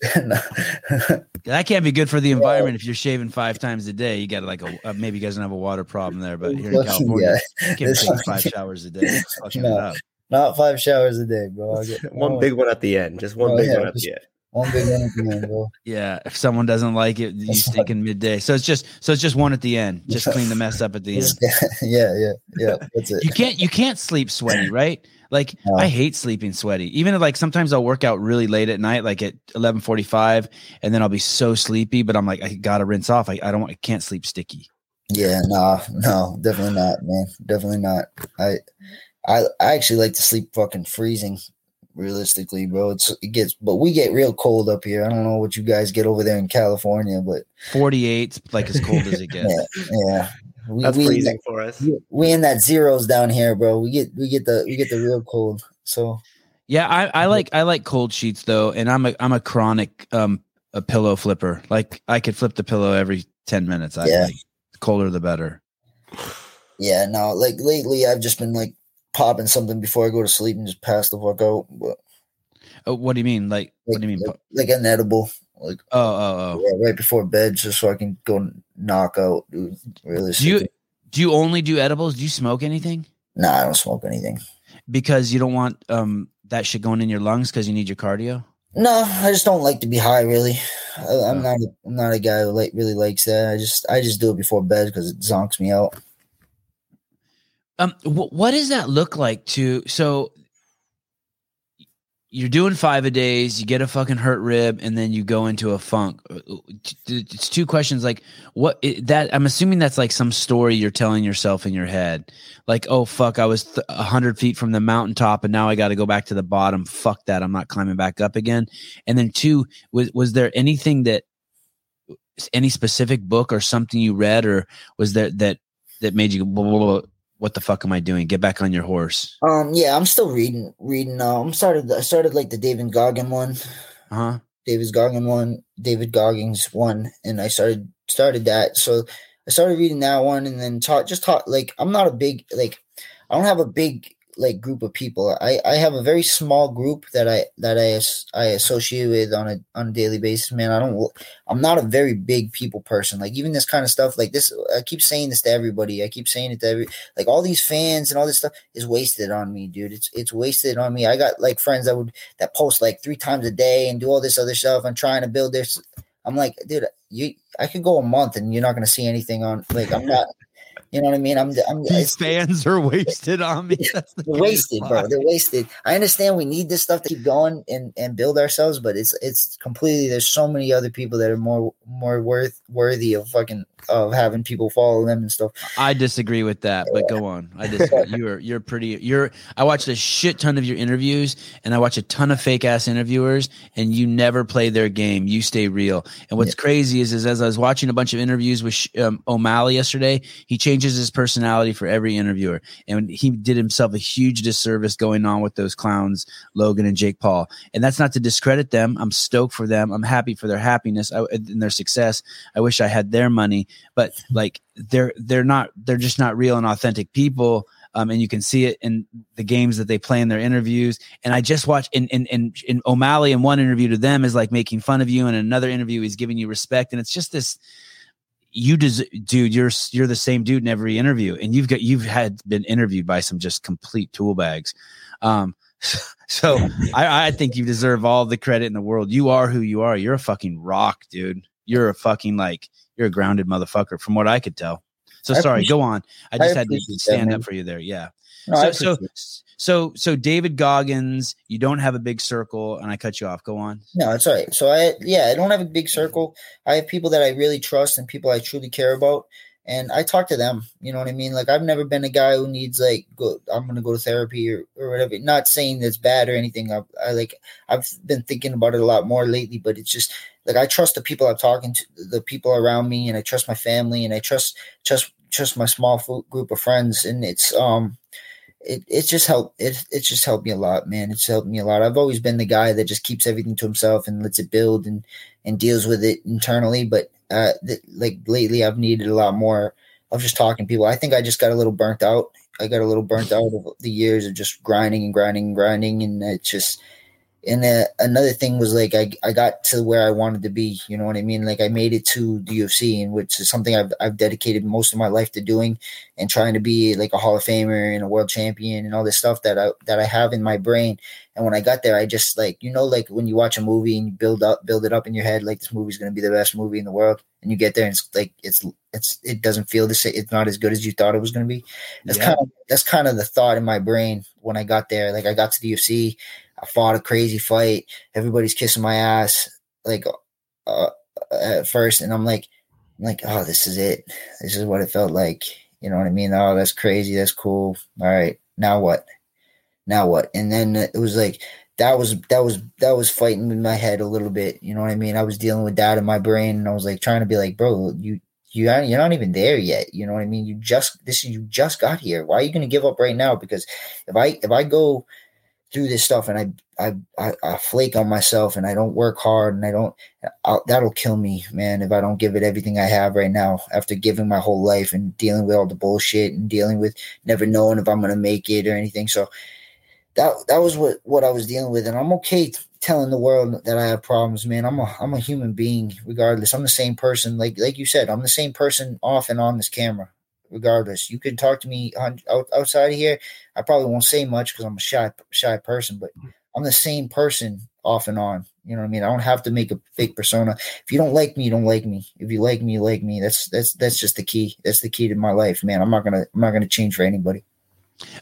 that can't be good for the environment if you're shaving five times a day. You got like a uh, maybe you guys don't have a water problem there, but here in California, yeah. you can't take five showers a day. No, not five showers a day, bro. Get, one big one at the end, just one oh, big yeah, one at the end. One big one at the end, bro. Yeah, if someone doesn't like it, you stink in midday. So it's just so it's just one at the end. Just clean the mess up at the end. yeah, yeah, yeah. That's it. You can't you can't sleep sweaty, right? Like no. I hate sleeping sweaty. Even like sometimes I'll work out really late at night, like at eleven forty five, and then I'll be so sleepy. But I'm like, I gotta rinse off. I, I don't I can't sleep sticky. Yeah, no, no, definitely not, man. Definitely not. I I I actually like to sleep fucking freezing realistically, bro. It's it gets, but we get real cold up here. I don't know what you guys get over there in California, but 48, like as cold as it gets. yeah, yeah. We, That's we freezing that, for us. We, we in that zeros down here, bro. We get we get the we get the real cold. So yeah, I, I like I like cold sheets though, and I'm a I'm a chronic um a pillow flipper. Like I could flip the pillow every ten minutes. I yeah. like colder the better. Yeah, no, like lately I've just been like popping something before I go to sleep and just pass the fuck out. But, oh, what do you mean? Like, like what do you mean? Like, like an edible. Like oh oh oh yeah, right before bed, just so I can go knock out. Dude, really. Do you do you only do edibles? Do you smoke anything? No, nah, I don't smoke anything. Because you don't want um that shit going in your lungs because you need your cardio. No, I just don't like to be high. Really, I, am oh. not. A, I'm not a guy who like really likes that. I just I just do it before bed because it zonks me out. Um, wh- what does that look like to? So you're doing five a days, you get a fucking hurt rib, and then you go into a funk. Uh, uh, it's two questions. Like what that I'm assuming that's like some story you're telling yourself in your head. Like, oh fuck, I was a hundred feet from the mountaintop, and now I got to go back to the bottom. Fuck that, I'm not climbing back up again. And then two, was was there anything that any specific book or something you read, or was there that that made you blah, blah, blah, what the fuck am I doing? Get back on your horse. Um, yeah, I'm still reading. Reading. Uh, I'm started. I started like the David Goggin one. Uh huh. David Goggin one. David Goggins one, and I started started that. So I started reading that one, and then taught. Just taught. Like I'm not a big like. I don't have a big like group of people. I I have a very small group that I that I I associate with on a on a daily basis. Man, I don't. I'm not a very big people person. Like even this kind of stuff, like this. I keep saying this to everybody. I keep saying it to every like all these fans and all this stuff is wasted on me, dude. It's it's wasted on me. I got like friends that would that post like three times a day and do all this other stuff. I'm trying to build this. I'm like, dude, you. I could go a month and you're not gonna see anything on. Like I'm not. You know what I mean? I'm, I'm these fans are wasted on me. the they're wasted, bro. They're wasted. I understand we need this stuff to keep going and, and build ourselves, but it's it's completely. There's so many other people that are more more worth worthy of fucking of having people follow them and stuff. I disagree with that, but go on. I disagree. you're you're pretty. You're. I watched a shit ton of your interviews, and I watch a ton of fake ass interviewers, and you never play their game. You stay real. And what's yeah. crazy is, is as I was watching a bunch of interviews with um, O'Malley yesterday, he changes his personality for every interviewer, and he did himself a huge disservice going on with those clowns, Logan and Jake Paul. And that's not to discredit them. I'm stoked for them. I'm happy for their happiness and their success. I wish I had their money but like they're they're not they're just not real and authentic people um, and you can see it in the games that they play in their interviews. And I just watched in in in, in O'Malley in one interview to them is like making fun of you, and in another interview he's giving you respect, and it's just this. You des- dude, you're you're the same dude in every interview, and you've got you've had been interviewed by some just complete tool bags. Um, so I, I think you deserve all the credit in the world. You are who you are. You're a fucking rock, dude. You're a fucking like you're a grounded motherfucker, from what I could tell. So I sorry, go on. I just I had to appreciate that, stand up for you there. Yeah. No, so so so so David Goggins, you don't have a big circle, and I cut you off. Go on. No, it's all right. So I yeah, I don't have a big circle. I have people that I really trust and people I truly care about. And I talk to them. You know what I mean? Like I've never been a guy who needs like go I'm gonna go to therapy or, or whatever. Not saying that's bad or anything. I, I like I've been thinking about it a lot more lately, but it's just like I trust the people I'm talking to, the people around me, and I trust my family, and I trust trust trust my small group of friends, and it's um it it's just helped it it's just helped me a lot, man. It's helped me a lot. I've always been the guy that just keeps everything to himself and lets it build and and deals with it internally. But uh, th- like lately, I've needed a lot more of just talking to people. I think I just got a little burnt out. I got a little burnt out of the years of just grinding and grinding and grinding, and it's just. And uh, another thing was like I, I got to where I wanted to be. You know what I mean? Like I made it to the UFC, and which is something I've I've dedicated most of my life to doing, and trying to be like a Hall of Famer and a world champion and all this stuff that I that I have in my brain. And when I got there, I just like you know like when you watch a movie and you build up build it up in your head like this movie's going to be the best movie in the world, and you get there and it's like it's it's it doesn't feel the same. It's not as good as you thought it was going to be. That's Yeah. kind of that's kind of the thought in my brain when I got there. Like I got to the UFC, I fought a crazy fight. Everybody's kissing my ass like uh, at first, and I'm like, I'm like, oh, this is it. This is what it felt like. You know what I mean? Oh, that's crazy. That's cool. All right, now what? Now what? And then it was like that was that was that was fighting in my head a little bit. You know what I mean? I was dealing with that in my brain, and I was like trying to be like, bro, you you you're not even there yet. You know what I mean? You just this you just got here. Why are you going to give up right now? Because if I if I go through this stuff and I I I, I flake on myself and I don't work hard and I don't I'll, that'll kill me, man. If I don't give it everything I have right now after giving my whole life and dealing with all the bullshit and dealing with never knowing if I'm going to make it or anything. So that that was what what I was dealing with, and I'm okay telling the world that I have problems, man. I'm a I'm a human being, regardless. I'm the same person, like like you said, I'm the same person off and on this camera, regardless. You can talk to me on, outside of here. I probably won't say much because I'm a shy shy person, but I'm the same person off and on. You know what I mean? I don't have to make a fake persona. If you don't like me, you don't like me. If you like me, you like me. That's that's that's just the key. That's the key to my life, man. I'm not gonna I'm not gonna change for anybody.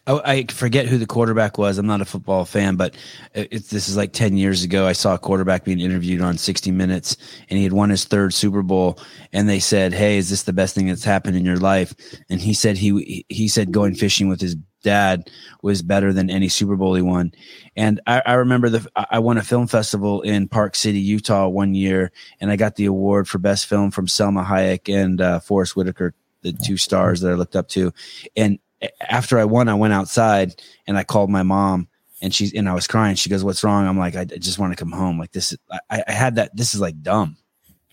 Oh, I forget who the quarterback was. I'm not a football fan, but it, this is like 10 years ago. I saw a quarterback being interviewed on 60 Minutes, and he had won his third Super Bowl. And they said, "Hey, is this the best thing that's happened in your life?" And he said he he said going fishing with his dad was better than any Super Bowl he won. And I, I remember the I won a film festival in Park City, Utah, one year, and I got the award for best film from Salma Hayek and uh, Forest Whitaker, the two stars that I looked up to. And after I won, I went outside and I called my mom and she's and I was crying. She goes, "What's wrong?" I'm like, "I, just want to come home." Like this, I, I had that. This is like dumb.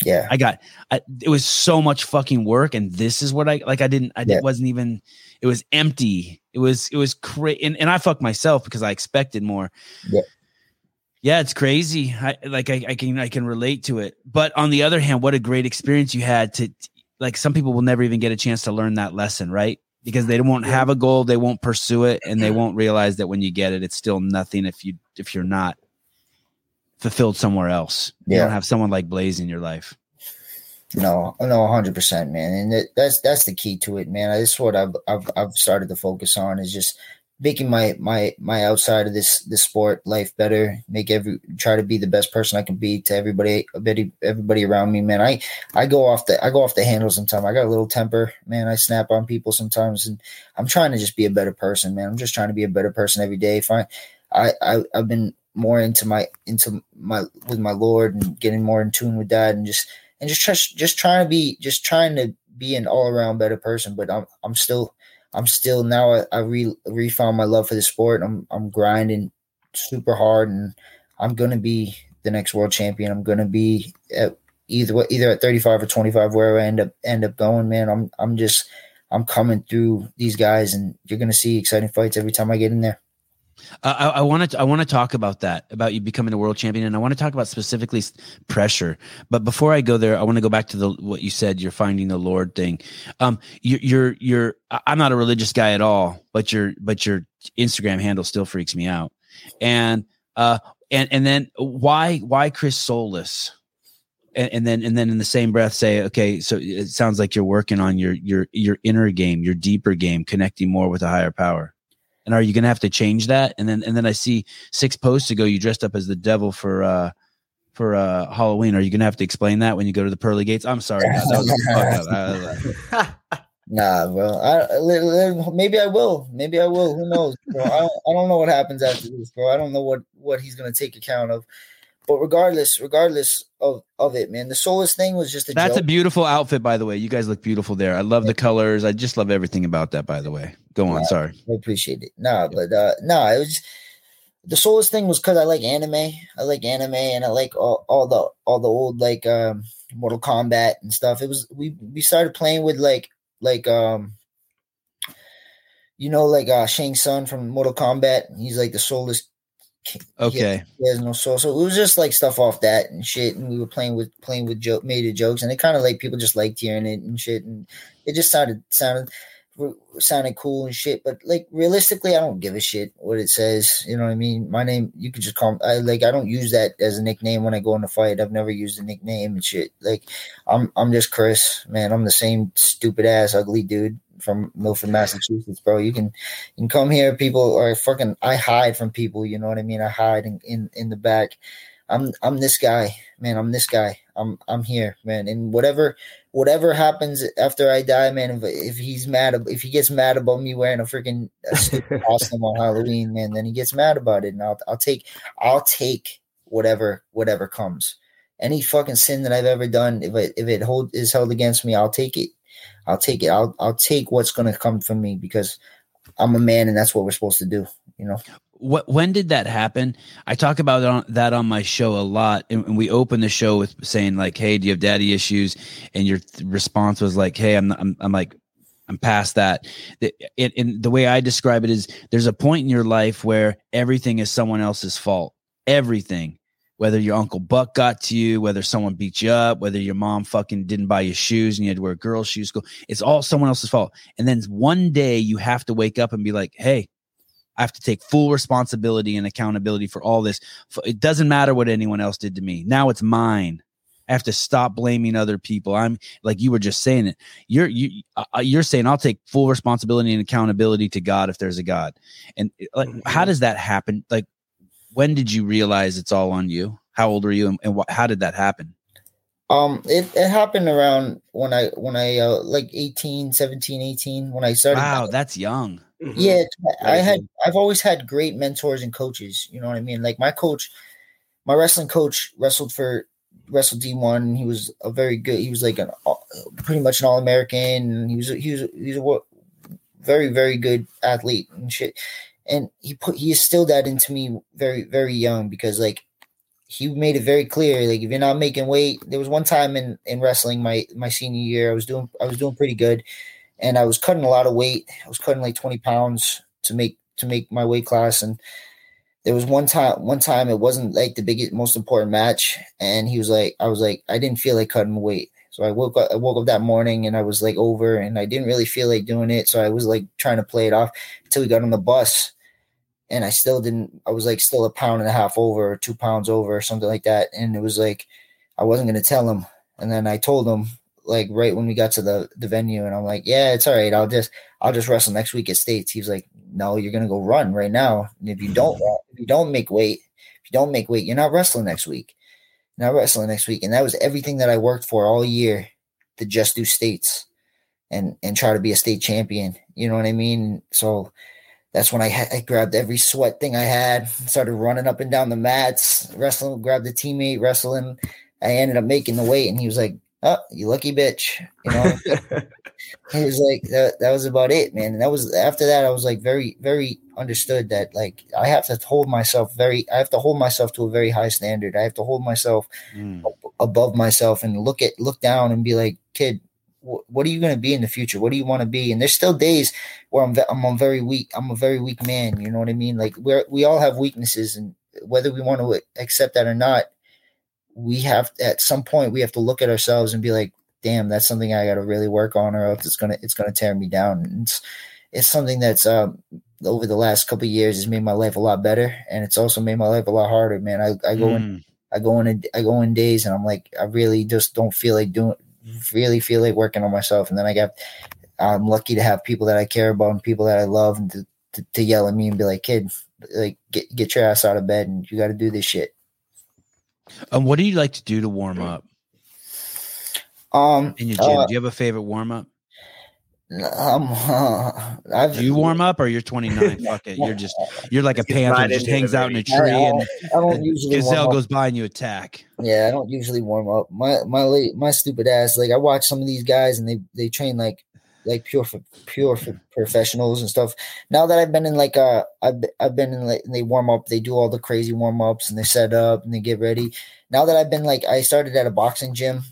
Yeah. I got. I, it was so much fucking work, and this is what I like. I didn't. I Yeah. it wasn't even. It was empty. It was. It was crazy, and, and I fucked myself because I expected more. Yeah. Yeah, it's crazy. I like. I, I can. I can relate to it. But on the other hand, what a great experience you had to. Like some people will never even get a chance to learn that lesson, right? Because they won't have a goal, they won't pursue it, and they won't realize that when you get it, it's still nothing if you if you're not fulfilled somewhere else. You Yeah. don't have someone like Blaze in your life. No, no, hundred percent, man, and that, that's that's the key to it, man. That's what I've I've I've started to focus on is just making my my my outside of this this sport life better. Make every try to be the best person I can be to everybody, everybody, around me, man. I I go off the I go off the handle sometimes. I got a little temper, man. I snap on people sometimes, and I'm trying to just be a better person, man. I'm just trying to be a better person every day. Fine, I I I've been more into my into my with my Lord and getting more in tune with that, and just and just just trying to be just trying to be an all around better person. But I'm I'm still I'm still now I, I re refound my love for the sport. I'm I'm grinding super hard, and I'm gonna be the next world champion. I'm gonna be at either either at 35 or 25 wherever I end up end up going. Man, I'm I'm just I'm coming through these guys, and you're gonna see exciting fights every time I get in there. Uh, I want to I want to talk about that about you becoming a world champion, and I want to talk about specifically pressure. But before I go there, I want to go back to the what you said. You're finding the Lord thing. Um, you, you're you're. I- I'm not a religious guy at all, but your but your Instagram handle still freaks me out. And uh, and and then why why Kris Soulless? And, and then and then in the same breath say, okay, so it sounds like you're working on your your your inner game, your deeper game, connecting more with a higher power. And are you going to have to change that? And then and then I see six posts ago you dressed up as the devil for uh for uh Halloween. Are you going to have to explain that when you go to the pearly gates? I'm sorry, Nah, bro. I, maybe I will. Maybe I will. Who knows, bro? I don't, I don't know what happens after this, bro. I don't know what what he's gonna take account of. But regardless, regardless of of it, man, the soulless thing was just a That's a beautiful outfit, by the way. You guys look beautiful there. I love the colors. I just love everything about that. By the way, go on. Yeah. Sorry. I appreciate it. Nah, but uh nah, it was the soulless thing was because I like anime. I like anime and I like all, all the all the old like um Mortal Kombat and stuff. It was we we started playing with like like um you know like uh Shang Tsung from Mortal Kombat. He's like the soulless king. He has- Okay. He has no soul. So it was just like stuff off that and shit. And we were playing with playing with joke made it jokes and it kind of like people just liked hearing it and shit. And it just sounded sounded sounded cool and shit. But like realistically, I don't give a shit what it says. You know what I mean? My name, you could just call. I like I don't use that as a nickname when I go in a fight. I've never used a nickname and shit. Like I'm I'm just Kris, man. I'm the same stupid ass ugly dude from Milford, Massachusetts, bro. You can you can come here. People are fucking. I hide from people. You know what I mean? I hide in in, in the back. I'm I'm this guy, man. I'm this guy. I'm I'm here, man. And whatever whatever happens after I die, man. If, if he's mad, if he gets mad about me wearing a freaking costume on Halloween, man, then he gets mad about it, and I'll I'll take I'll take whatever whatever comes. Any fucking sin that I've ever done, if it if it hold is held against me, I'll take it. I'll take it. I'll I'll take what's gonna come from me because I'm a man, and that's what we're supposed to do. You know. What when did that happen? I talk about on, that on my show a lot, and, and we open the show with saying like, "Hey, do you have daddy issues?" And your th- response was like, "Hey, I'm I'm, I'm like." I'm past that. The- and the way I describe it is there's a point in your life where everything is someone else's fault. Everything. Whether your uncle Buck got to you, whether someone beat you up, whether your mom fucking didn't buy you shoes and you had to wear girls' shoes, school, it's all someone else's fault. And then one day you have to wake up and be like, hey, I have to take full responsibility and accountability for all this. It doesn't matter what anyone else did to me. Now it's mine. I have to stop blaming other people. I'm like you were just saying it. You're you uh, uh you're saying I'll take full responsibility and accountability to God if there's a God. And uh, like, mm, how does that happen? Like, when did you realize it's all on you? How old were you, and, and what, how did that happen? Um, it, it happened around when I when I uh, like 18, 17, 18, when I started. Wow, that's young. Yeah, I had I've always had great mentors and coaches. You know what I mean? Like my coach, my wrestling coach wrestled for wrestled D one. He was a very good. He was like an pretty much an all American. He was he was he was a very very good athlete and shit. And he put he instilled that into me very very young because like he made it very clear like if you're not making weight. There was one time in in wrestling my my senior year I was doing I was doing pretty good and I was cutting a lot of weight. I was cutting like 20 pounds to make to make my weight class. And there was one time one time it wasn't like the biggest most important match. And he was like, I was like, I didn't feel like cutting weight. So I woke up I woke up that morning and I was like over and I didn't really feel like doing it. So I was like trying to play it off until we got on the bus. And I still didn't I was like still a pound and a half over or two pounds over or something like that. And it was like I wasn't gonna tell him. And then I told him like right when we got to the the venue and I'm like, yeah, it's all right. I'll just I'll just wrestle next week at States. He was like, no, you're gonna go run right now. And if you don't if you don't make weight, if you don't make weight, you're not wrestling next week. Not wrestling next week. And that was everything that I worked for all year to just do states and and try to be a state champion. You know what I mean? So that's when I, ha- I grabbed every sweat thing I had, started running up and down the mats, wrestling, grabbed a teammate, wrestling. I ended up making the weight, and he was like, "Oh, you lucky bitch," you know. he was like, that, "That was about it, man." And that was after that, I was like, very, very understood that like I have to hold myself very, I have to hold myself to a very high standard. I have to hold myself Mm. above myself and look at look down and be like, kid, wh- what are you going to be in the future? What do you want to be? And there's still days where I'm ve- I'm a very weak. I'm a very weak man. You know what I mean? Like we we all have weaknesses, and whether we want to accept that or not, we have at some point we have to look at ourselves and be like, damn, that's something I got to really work on, or else it's gonna it's gonna tear me down. And it's it's something that's um, over the last couple years has made my life a lot better, and it's also made my life a lot harder. Man, I, I go in Mm. I go in a, I go in days and I'm like I really just don't feel like doing really feel like working on myself and then I got I'm lucky to have people that I care about and people that I love and to, to, to yell at me and be like kid like get get your ass out of bed and you got to do this shit. And what do you like to do to warm up Um in your gym? uh, do you have a favorite warm up? um uh, I've Do you warm up or you're 29? Fuck it. You're just you're like a Just get panther that just hangs out in a baby. I, tree I and don't, I don't usually warm gazelle goes by and you attack. Yeah, I don't usually warm up. My my late my stupid ass. Like I watch some of these guys and they they train like like pure for pure for professionals and stuff. Now that I've been in like uh I've I've been in like and they warm up. They do all the crazy warm ups and they set up and they get ready. Now that I've been like I started at a boxing gym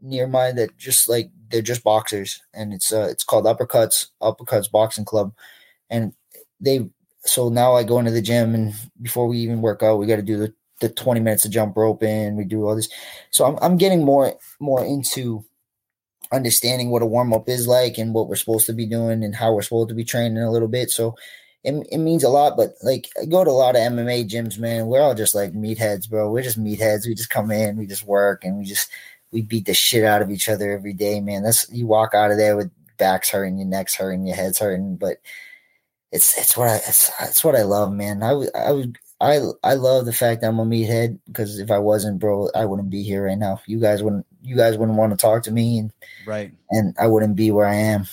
near mine that just like they're just boxers and it's uh it's called Uppercuts Uppercuts Boxing Club and they so now I go into the gym and before we even work out we got to do the the 20 minutes of jump rope and we do all this. So I'm I'm getting more more into understanding what a warm up is like and what we're supposed to be doing and how we're supposed to be training a little bit. So it, it means a lot, but like I go to a lot of MMA gyms, man. We're all just like meatheads, bro. We're just meatheads. We just come in, we just work, and we just we beat the shit out of each other every day, man. That's you walk out of there with backs hurting, your necks hurting, your head's hurting, but it's it's what I it's, it's what I love, man. I I would I I love the fact that I'm a meathead because if I wasn't, bro, I wouldn't be here right now. You guys wouldn't you guys wouldn't want to talk to me and Right. and I wouldn't be where I am.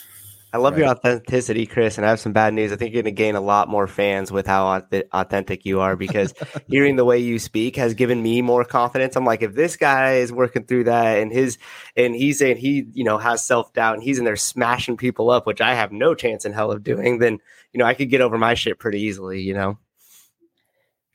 I love your authenticity, Kris, and I have some bad news. I think you're going to gain a lot more fans with how authentic you are because hearing the way you speak has given me more confidence. I'm like, if this guy is working through that and his and he's saying he, you know, has self doubt and he's in there smashing people up, which I have no chance in hell of doing, then you know I could get over my shit pretty easily. You know,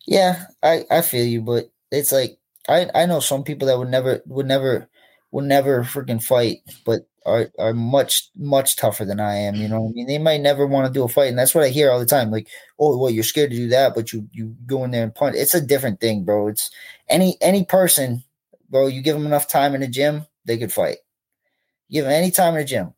Yeah, I I feel you, but it's like I I know some people that would never would never would never freaking fight, but are are much much tougher than I am. You know, I mean, they might never want to do a fight, and that's what I hear all the time. Like, oh, well, you're scared to do that, but you you go in there and punch. It's a different thing, bro. It's any any person, bro. You give them enough time in the gym, they could fight. Give them any time in the gym.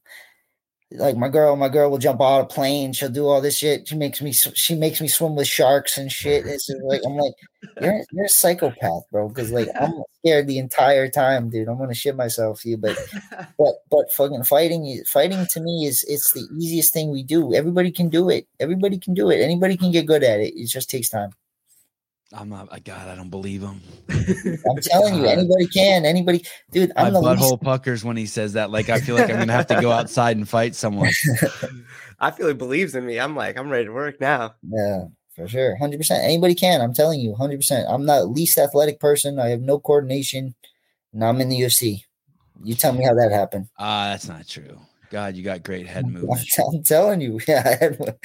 Like my girl, my girl will jump out of a plane. She'll do all this shit. She makes me she makes me swim with sharks and shit. It's like I'm like you're you're a psychopath, bro. Because like I'm scared the entire time, dude. I'm gonna shit myself, you. But but but fucking fighting, is- fighting to me is it's the easiest thing we do. Everybody can do it. Everybody can do it. Anybody can get good at it. It just takes time. I'm not. I God, I don't believe him. I'm telling you, anybody can. Anybody, dude. My I'm the least. butthole puckers when he says that. Like I feel like I'm gonna have to go outside and fight someone. I feel he believes in me. I'm like, I'm ready to work now. Yeah, for sure, hundred percent. Anybody can. I'm telling you, hundred percent. I'm not the least athletic person. I have no coordination, and I'm in the UFC. You tell me how that happened. Ah, that's not true. God, you got great head movement. I'm, telling you, yeah. I had one.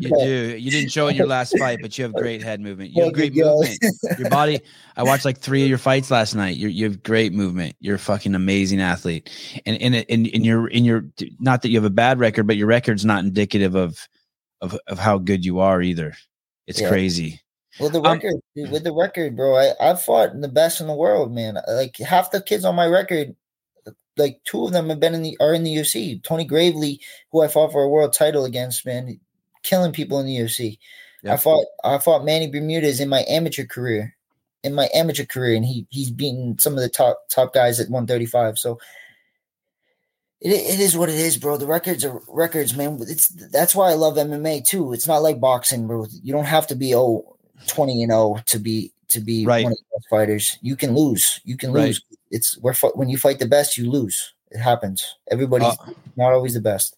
You do. You didn't show it in your last fight, but you have great head movement. You have great movement. Your body. I watched like three of your fights last night. You're, you have great movement. You're a fucking amazing athlete. And and and in your in your not that you have a bad record, but your record's not indicative of of of how good you are either. It's Yeah. crazy. Well, the Um, record, dude, with the record, bro, I I've fought the best in the world, man. Like half the kids on my record, like two of them have been in the are in the UFC. Tony Gravely, who I fought for a world title against, man, killing people in the UFC. I fought I fought Manny Bermudez in my amateur career, in my amateur career, and he he's beaten some of the top top guys at 135. So. It, it is what it is, bro. The records are records, man. It's that's why I love MMA too. It's not like boxing, bro. You don't have to be oh 20 and 0 to be to be Right. one of the best fighters. You can lose. You can Right. lose. It's we're when you fight the best, you lose. It happens. Everybody's Uh, not always the best.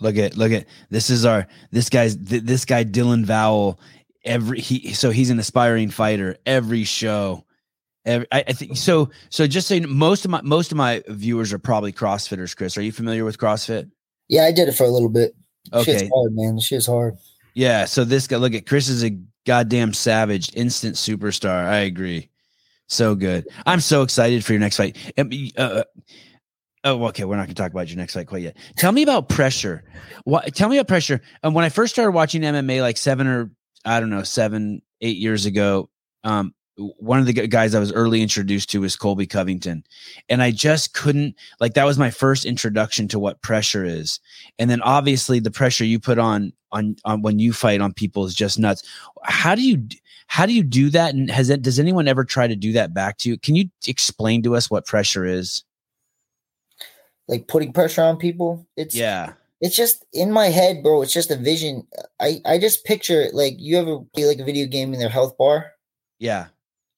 Look at look at this is our this guy's th- this guy Dylan Vowell. Every he so he's an aspiring fighter. Every show, every, I, I think so. So just saying, most of my most of my viewers are probably CrossFitters. Kris, are you familiar with CrossFit? Yeah, I did it for a little bit. Shit's Okay, hard, man. The shit's hard. yeah. So this guy, look at Kris is a goddamn savage, instant superstar. I agree. So good. I'm so excited for your next fight. Um, Uh, Oh, okay. We're not going to talk about your next fight quite yet. Tell me about pressure. What? Tell me about pressure. And um, when I first started watching MMA, like seven or I don't know, seven, eight years ago, um, one of the guys I was early introduced to was Colby Covington. And I just couldn't like that was my first introduction to what pressure is. And then obviously the pressure you put on on on when you fight on people is just nuts. How do you how do you do that and has it does anyone ever try to do that back to you? Can you explain to us what pressure is? Like putting pressure on people? It's Yeah it's just in my head, bro. It's just a vision. I I just picture it like you ever play like a video game in their health bar. Yeah,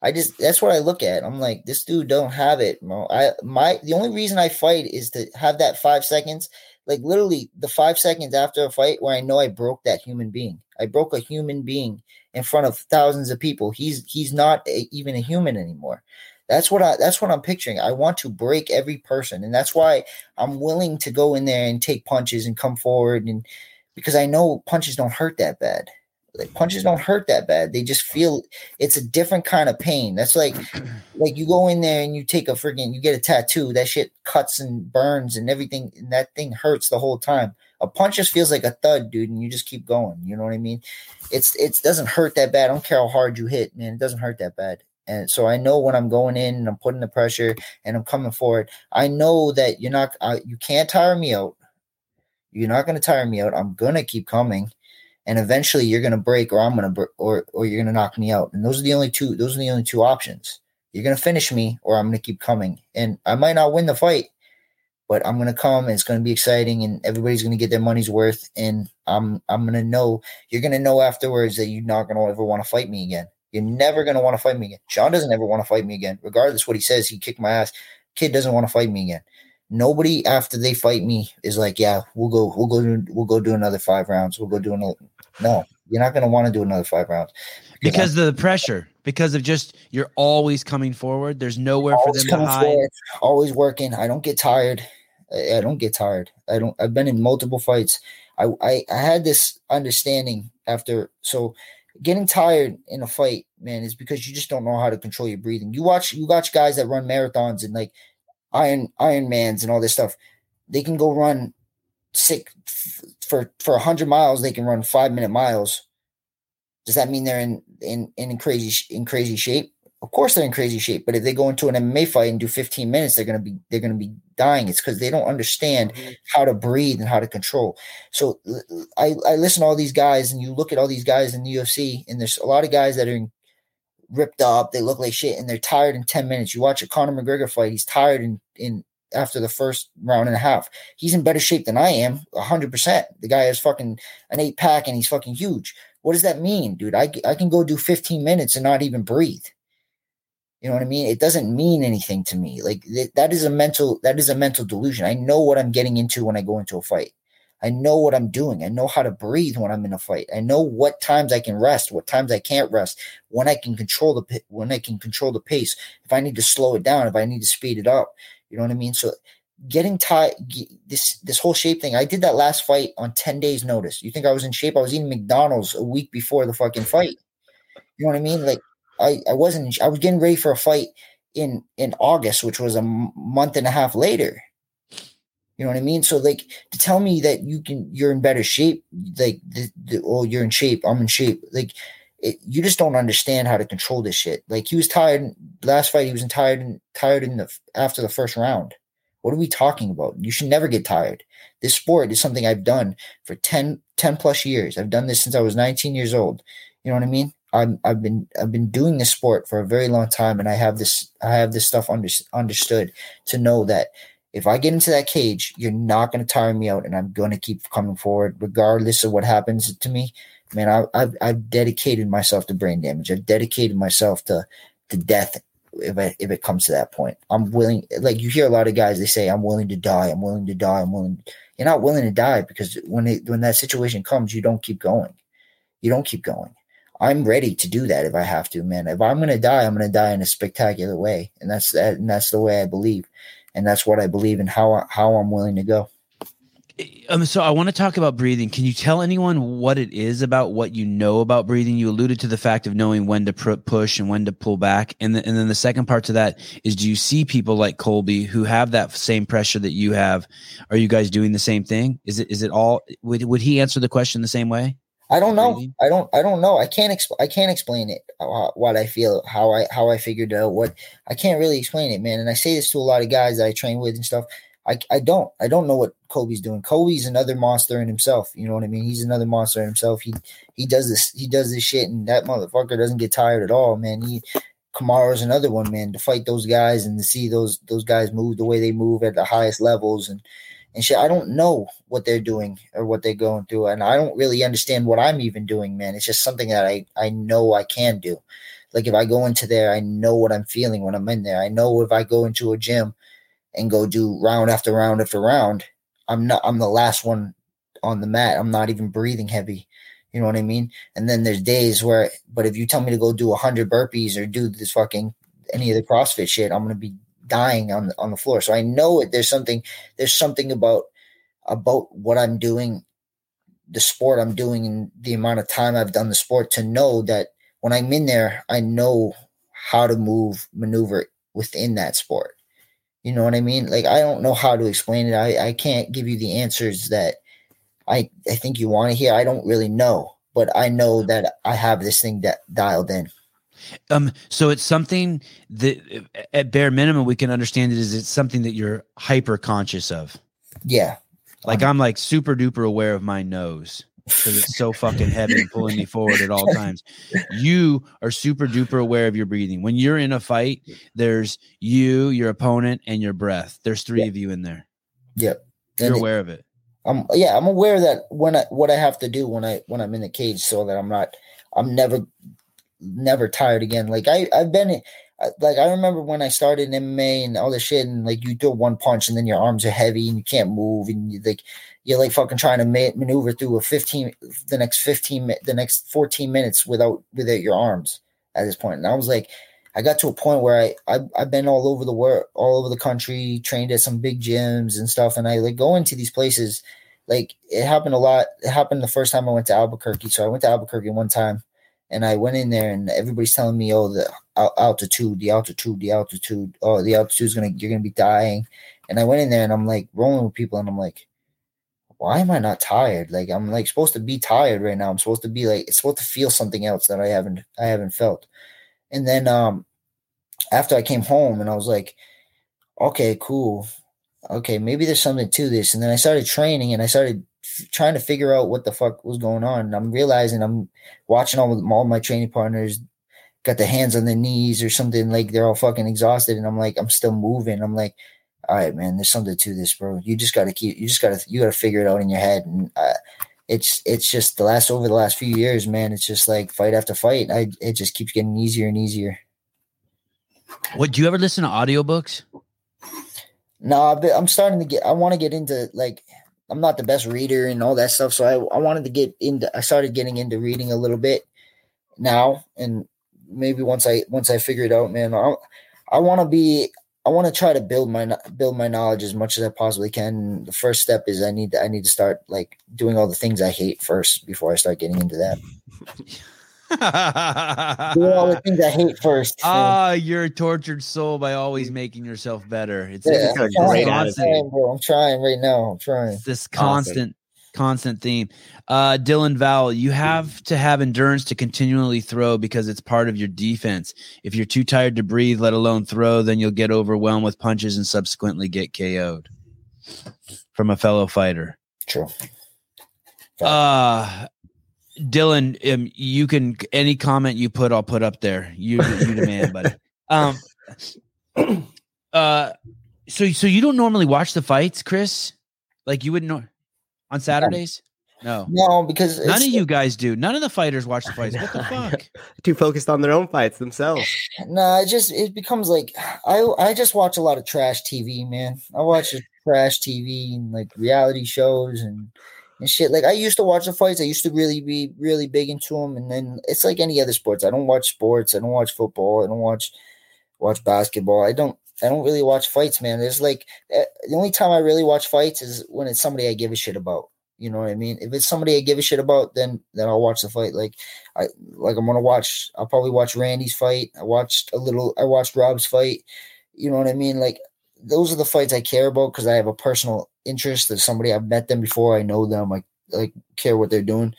I just that's what I look at. I'm like, this dude don't have it, bro. I my the only reason I fight is to have that five seconds, like literally the five seconds after a fight where I know I broke that human being. I broke a human being in front of thousands of people. He's he's not a, even a human anymore. That's what I that's what I'm picturing. I want to break every person, and that's why I'm willing to go in there and take punches and come forward, and because I know punches don't hurt that bad like punches don't hurt that bad. They just feel it's a different kind of pain. That's like like you go in there and you take a freaking you get a tattoo. That shit cuts and burns and everything, and that thing hurts the whole time. A punch just feels like a thud, dude, and you just keep going. You know what I mean? It's it doesn't hurt that bad. I don't care how hard you hit, man. It doesn't hurt that bad. And so I know when I'm going in and I'm putting the pressure and I'm coming forward, I know that you're not, uh, you can't tire me out. You're not going to tire me out. I'm going to keep coming and eventually you're going to break or I'm going to or or you're going to knock me out. And those are the only two those are the only two options. You're going to finish me or I'm going to keep coming. And I might not win the fight, but I'm going to come and it's going to be exciting and everybody's going to get their money's worth and I'm I'm going to know you're going to know afterwards that you're not going to ever want to fight me again. You're never going to want to fight me again. Sean doesn't ever want to fight me again. Regardless what he says, he kicked my ass. Kid doesn't want to fight me again nobody after they fight me is like, yeah, we'll go, we'll go, we'll go do another five rounds. We'll go do another. No, you're not going to want to do another five rounds because of the pressure. Because of just you're always coming forward. There's nowhere for them to hide. Forward, always working. I don't get tired. I, I, don't get tired. I don't. I've been in multiple fights. I, I I had this understanding after so getting tired in a fight, man, is because you just don't know how to control your breathing. You watch you watch guys that run marathons and like Iron Ironmans and all this stuff. They can go run six for for hundred miles. They can run five minute miles. Does that mean they're in in in crazy in crazy shape? Of course they're in crazy shape. But if they go into an MMA fight and do 15 minutes, they're gonna be they're gonna be dying. It's because they don't understand mm-hmm. how to breathe and how to control. So I I listen to all these guys, and you look at all these guys in the UFC, and there's a lot of guys that are in ripped up. They look like shit, and they're tired in ten minutes. You watch a Conor McGregor fight; he's tired in in after the first round and a half. He's in better shape than I am, hundred percent. The guy has fucking an eight pack, and he's fucking huge. What does that mean, dude? I I can go do fifteen minutes and not even breathe. You know what I mean? It doesn't mean anything to me. Like th- that is a mental that is a mental delusion. I know what I'm getting into when I go into a fight. I know what I'm doing. I know how to breathe when I'm in a fight. I know what times I can rest, what times I can't rest, when I can control the when I can control the pace. If I need to slow it down, if I need to speed it up, you know what I mean. So getting tired, this this whole shape thing. I did that last fight on ten days' notice. You think I was in shape? I was eating McDonald's a week before the fucking fight. You know what I mean? Like I I wasn't. I was getting ready for a fight in in August, which was a month and a half later. You know what I mean? So like to tell me that you can you're in better shape, like the, the oh you're in shape, I'm in shape, like it, you just don't understand how to control this shit. Like he was tired last fight, he was tired tired in the after the first round. What are we talking about? You should never get tired. This sport is something I've done for 10, 10 plus years. I've done this since I was 19 years old. You know what I mean? I'm, I've been I've been doing this sport for a very long time, and I have this I have this stuff under, understood to know that if I get into that cage, you're not going to tire me out, and I'm going to keep coming forward, regardless of what happens to me. Man, I, have I've dedicated myself to brain damage. I've dedicated myself to to death. If I, if it comes to that point, I'm willing. Like you hear a lot of guys, they say, "I'm willing to die. I'm willing to die. I'm willing." You're not willing to die because when it, when that situation comes, you don't keep going. You don't keep going. I'm ready to do that if I have to, man. If I'm going to die, I'm going to die in a spectacular way, and that's that. And that's the way I believe and that's what I believe and how how I'm willing to go. Um, so I want to talk about breathing. Can you tell anyone what it is about what you know about breathing? You alluded to the fact of knowing when to pr- push and when to pull back, and the, and then the second part to that is: Do you see people like Colby who have that same pressure that you have? Are you guys doing the same thing? Is it is it all? Would would he answer the question the same way? I don't know. Breathing? I don't. I don't know. I can't. Exp- I can't explain it. How, what I feel. How I how I figured out. What I can't really explain it, man. And I say this to a lot of guys that I train with and stuff. I, I don't I don't know what Colby's doing. Colby's another monster in himself. You know what I mean? He's another monster in himself. He he does this he does this shit, and that motherfucker doesn't get tired at all, man. He Kamaru's another one, man. To fight those guys and to see those those guys move the way they move at the highest levels and and shit. I don't know what they're doing or what they're going through, and I don't really understand what I'm even doing, man. It's just something that I I know I can do. Like if I go into there, I know what I'm feeling when I'm in there. I know if I go into a gym and go do round after round after round, I'm not I'm the last one on the mat. I'm not even breathing heavy. You know what I mean? And then there's days where but if you tell me to go do hundred burpees or do this fucking any of the CrossFit shit, I'm gonna be dying on the on the floor. So I know it there's something there's something about about what I'm doing, the sport I'm doing and the amount of time I've done the sport to know that when I'm in there, I know how to move, maneuver within that sport. You know what I mean? Like I don't know how to explain it. I, I can't give you the answers that I I think you want to hear. I don't really know, but I know mm-hmm. that I have this thing that dialed in. Um, so it's something that at bare minimum we can understand it is it's something that you're hyper conscious of. Yeah. Like I'm like super duper aware of my nose because it's so fucking heavy and pulling me forward at all times. You are super duper aware of your breathing. When you're in a fight, there's you, your opponent, and your breath. There's three of you in there. Yep. You're aware of it. I'm yeah, I'm aware that when I what I have to do when I when I'm in the cage so that I'm not I'm never never tired again. Like I I've been uh, like I remember when I started in MMA and all this shit, and like you do one punch and then your arms are heavy and you can't move, and you like you're like fucking trying to ma- maneuver through a 15 the next 15 the next 14 minutes without without your arms at this point. point and i was like i got to a point where i, I i've been all over the world all over the country trained at some big gyms and stuff and i like go into these places like it happened a lot it happened the first time i went to albuquerque so i went to albuquerque one time and i went in there and everybody's telling me oh the altitude the altitude the altitude oh the altitude's gonna you're gonna be dying and i went in there and i'm like rolling with people and i'm like why am I not tired? Like I'm like supposed to be tired right now. I'm supposed to be like it's supposed to feel something else that I haven't I haven't felt. And then um after I came home and I was like, okay, cool. Okay, maybe there's something to this. And then I started training and I started f- trying to figure out what the fuck was going on. And I'm realizing I'm watching all, all my training partners got the hands on their knees or something like they're all fucking exhausted and I'm like I'm still moving. I'm like all right, man, there's something to this, bro. You just got to keep, you just got to, you got to figure it out in your head. And uh, it's, it's just the last, over the last few years, man, it's just like fight after fight. I, it just keeps getting easier and easier. What, do you ever listen to audiobooks? No, I'm starting to get, I want to get into like, I'm not the best reader and all that stuff. So I, I wanted to get into, I started getting into reading a little bit now. And maybe once I, once I figure it out, man, I, I want to be, I want to try to build my build my knowledge as much as I possibly can. The first step is I need to I need to start like doing all the things I hate first before I start getting into that. doing all the things I hate first. Ah, you're a tortured soul by always making yourself better. It's, yeah, it's a great attitude. I'm trying right now. I'm trying. It's this constant constant theme. Uh, Dylan Val, you have to have endurance to continually throw because it's part of your defense. If you're too tired to breathe, let alone throw, then you'll get overwhelmed with punches and subsequently get KO'd from a fellow fighter. True. Uh, Dylan, um, you can any comment you put, I'll put up there. You, you the man, buddy. Um, uh, so so you don't normally watch the fights, Kris? Like you wouldn't know on Saturdays? No. No, because none of you guys do. None of the fighters watch the fights. What the fuck? Too focused on their own fights themselves. No, it just it becomes like I I just watch a lot of trash TV, man. I watch trash TV and like reality shows and and shit. Like I used to watch the fights. I used to really be really big into them, and then it's like any other sports. I don't watch sports. I don't watch football. I don't watch watch basketball. I don't I don't really watch fights, man. There's like eh, the only time I really watch fights is when it's somebody I give a shit about. You know what I mean? If it's somebody I give a shit about, then then I'll watch the fight. Like I like I'm gonna watch. I'll probably watch Randy's fight. I watched a little. I watched Rob's fight. You know what I mean? Like those are the fights I care about because I have a personal interest. That somebody I've met them before. I know them. I like care what they're doing.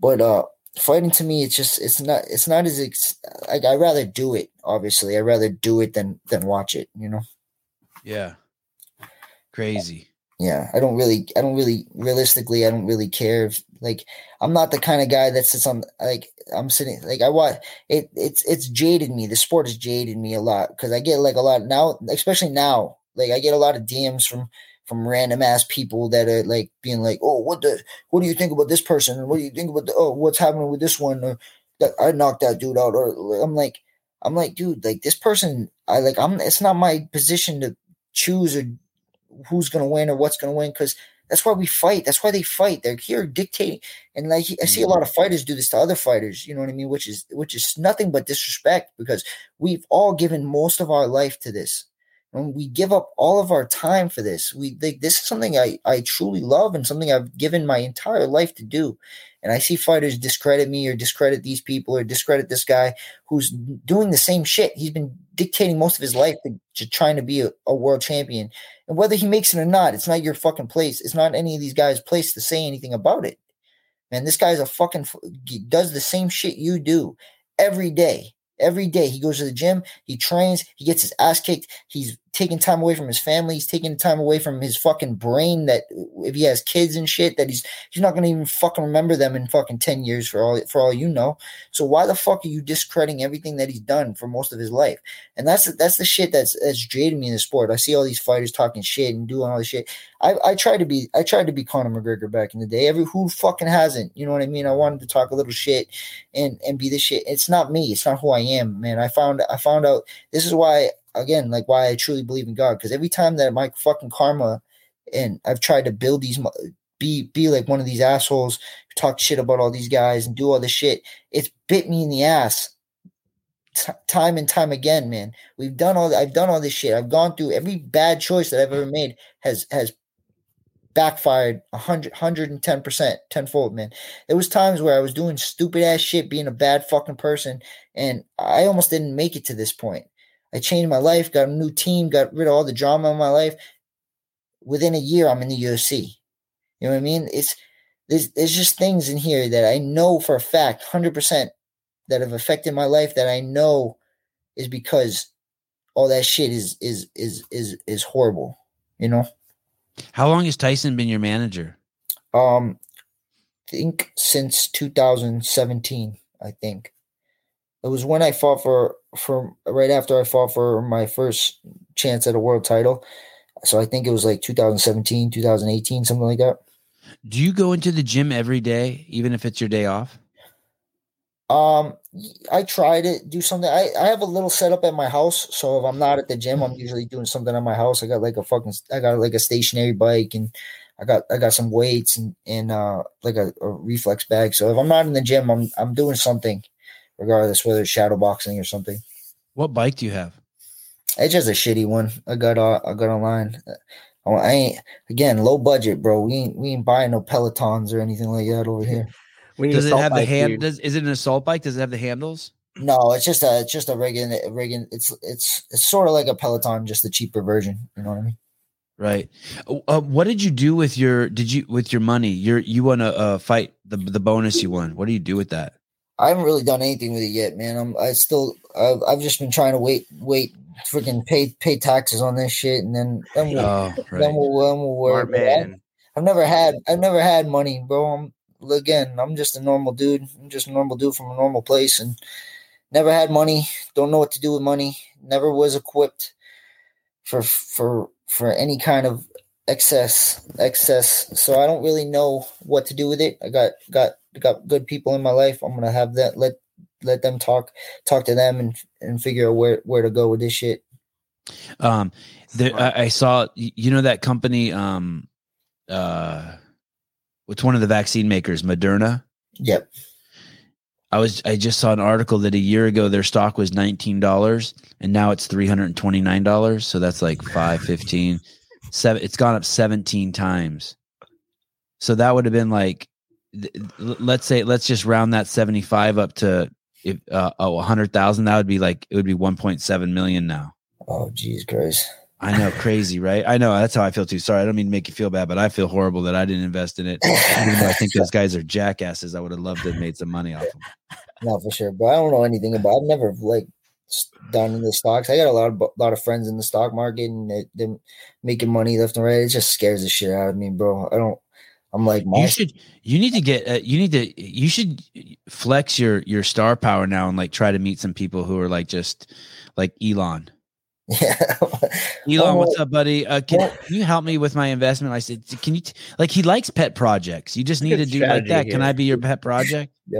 But uh fighting to me, it's just it's not it's not as ex- like I rather do it. Obviously, I rather do it than than watch it. You know. Yeah. Crazy. Yeah, I don't really, I don't really, realistically, I don't really care. If, like, I'm not the kind of guy that sits on, like, I'm sitting, like, I watch it. It's it's jaded me. The sport has jaded me a lot because I get like a lot now, especially now. Like, I get a lot of DMs from from random ass people that are like being like, "Oh, what the? What do you think about this person? What do you think about the? Oh, what's happening with this one? Or that I knocked that dude out." Or I'm like, I'm like, dude, like this person, I like, I'm. It's not my position to choose or who's gonna win or what's gonna win because that's why we fight. That's why they fight. They're here dictating. And like I see a mm-hmm. lot of fighters do this to other fighters. You know what I mean? Which is which is nothing but disrespect because we've all given most of our life to this we give up all of our time for this. We like this is something I, I truly love and something I've given my entire life to do. And I see fighters discredit me or discredit these people or discredit this guy who's doing the same shit. He's been dictating most of his life to, to trying to be a, a world champion. And whether he makes it or not, it's not your fucking place. It's not any of these guys' place to say anything about it. Man, this guy's a fucking does the same shit you do every day every day. He goes to the gym, he trains, he gets his ass kicked. He's taking time away from his family. He's taking time away from his fucking brain. That if he has kids and shit, that he's he's not gonna even fucking remember them in fucking ten years for all for all you know. So why the fuck are you discrediting everything that he's done for most of his life? And that's that's the shit that's that's jaded me in the sport. I see all these fighters talking shit and doing all this shit. I I tried to be I tried to be Conor McGregor back in the day. Every who fucking hasn't? You know what I mean? I wanted to talk a little shit and and be the shit. It's not me. It's not who I am, man. I found I found out this is why again, like why I truly believe in God. Because every time that my fucking karma, and I've tried to build these, be be like one of these assholes, talk shit about all these guys and do all this shit. It's bit me in the ass, t- time and time again, man. We've done all. I've done all this shit. I've gone through every bad choice that I've ever made has has backfired 100 110% tenfold man there was times where i was doing stupid ass shit being a bad fucking person and i almost didn't make it to this point I changed my life, got a new team, got rid of all the drama in my life. Within a year, I'm in the UFC. You know what I mean? It's there's there's just things in here that I know for a fact, hundred percent, that have affected my life that I know is because all that shit is is is is is horrible. You know. How long has Tyson been your manager? Um, I think since 2017. I think it was when I fought for for right after I fought for my first chance at a world title. So I think it was like 2017, 2018, something like that. Do you go into the gym every day, even if it's your day off? Um, I try to do something. I, I have a little setup at my house, so if I'm not at the gym, I'm usually doing something at my house. I got like a fucking, I got like a stationary bike, and I got I got some weights and and uh like a, a reflex bag. So if I'm not in the gym, I'm I'm doing something regardless whether it's shadow boxing or something. What bike do you have? It's just a shitty one. I got uh, I got online. Oh, I ain't again low budget, bro. We ain't we ain't buying no Pelotons or anything like that over here. does it have the hand? Does is it an assault bike? Does it have the handles? No, it's just a it's just a regular regular. It's it's it's sort of like a Peloton, just a cheaper version. You know what I mean? Right. Uh, what did you do with your? Did you with your money? You're you want to uh, fight the the bonus you won. What do you do with that? I haven't really done anything with it yet, man. I'm I still I've, I've just been trying to wait wait freaking pay pay taxes on this shit, and then then we'll oh, right. then we'll, then we'll worry. man. I've never had I've never had money, bro. I'm again I'm just a normal dude. I'm just a normal dude from a normal place, and never had money. Don't know what to do with money. Never was equipped for for for any kind of excess excess. So I don't really know what to do with it. I got got got good people in my life. I'm gonna have that let let them talk talk to them and and figure out where where to go with this shit. Um, there, I, I saw you know that company. Um, uh, it's one of the vaccine makers, Moderna. Yep. I was I just saw an article that a year ago their stock was nineteen dollars and now it's three hundred and twenty nine dollars. So that's like five fifteen. Seven. It's gone up seventeen times. So that would have been like, th- l- let's say, let's just round that seventy five up to if uh, oh a hundred thousand. That would be like it would be one point seven million now. Oh, jeez, Christ. I know, crazy, right? I know that's how I feel too. Sorry, I don't mean to make you feel bad, but I feel horrible that I didn't invest in it. Even though I think those guys are jackasses, I would have loved to have made some money off them. No, for sure. But I don't know anything about. I've never like done in the stocks. I got a lot of lot of friends in the stock market, and they're making money left and right. It just scares the shit out of me, bro. I don't. I'm like, You should. You need to get. Uh, you need to. You should flex your your star power now and like try to meet some people who are like just like Elon. yeah. Elon, Oh, what's up, buddy? Uh, can, well- can you help me with my investment? I said, can you t-? like he likes pet projects. You just need to do like that. Can. I be your pet project?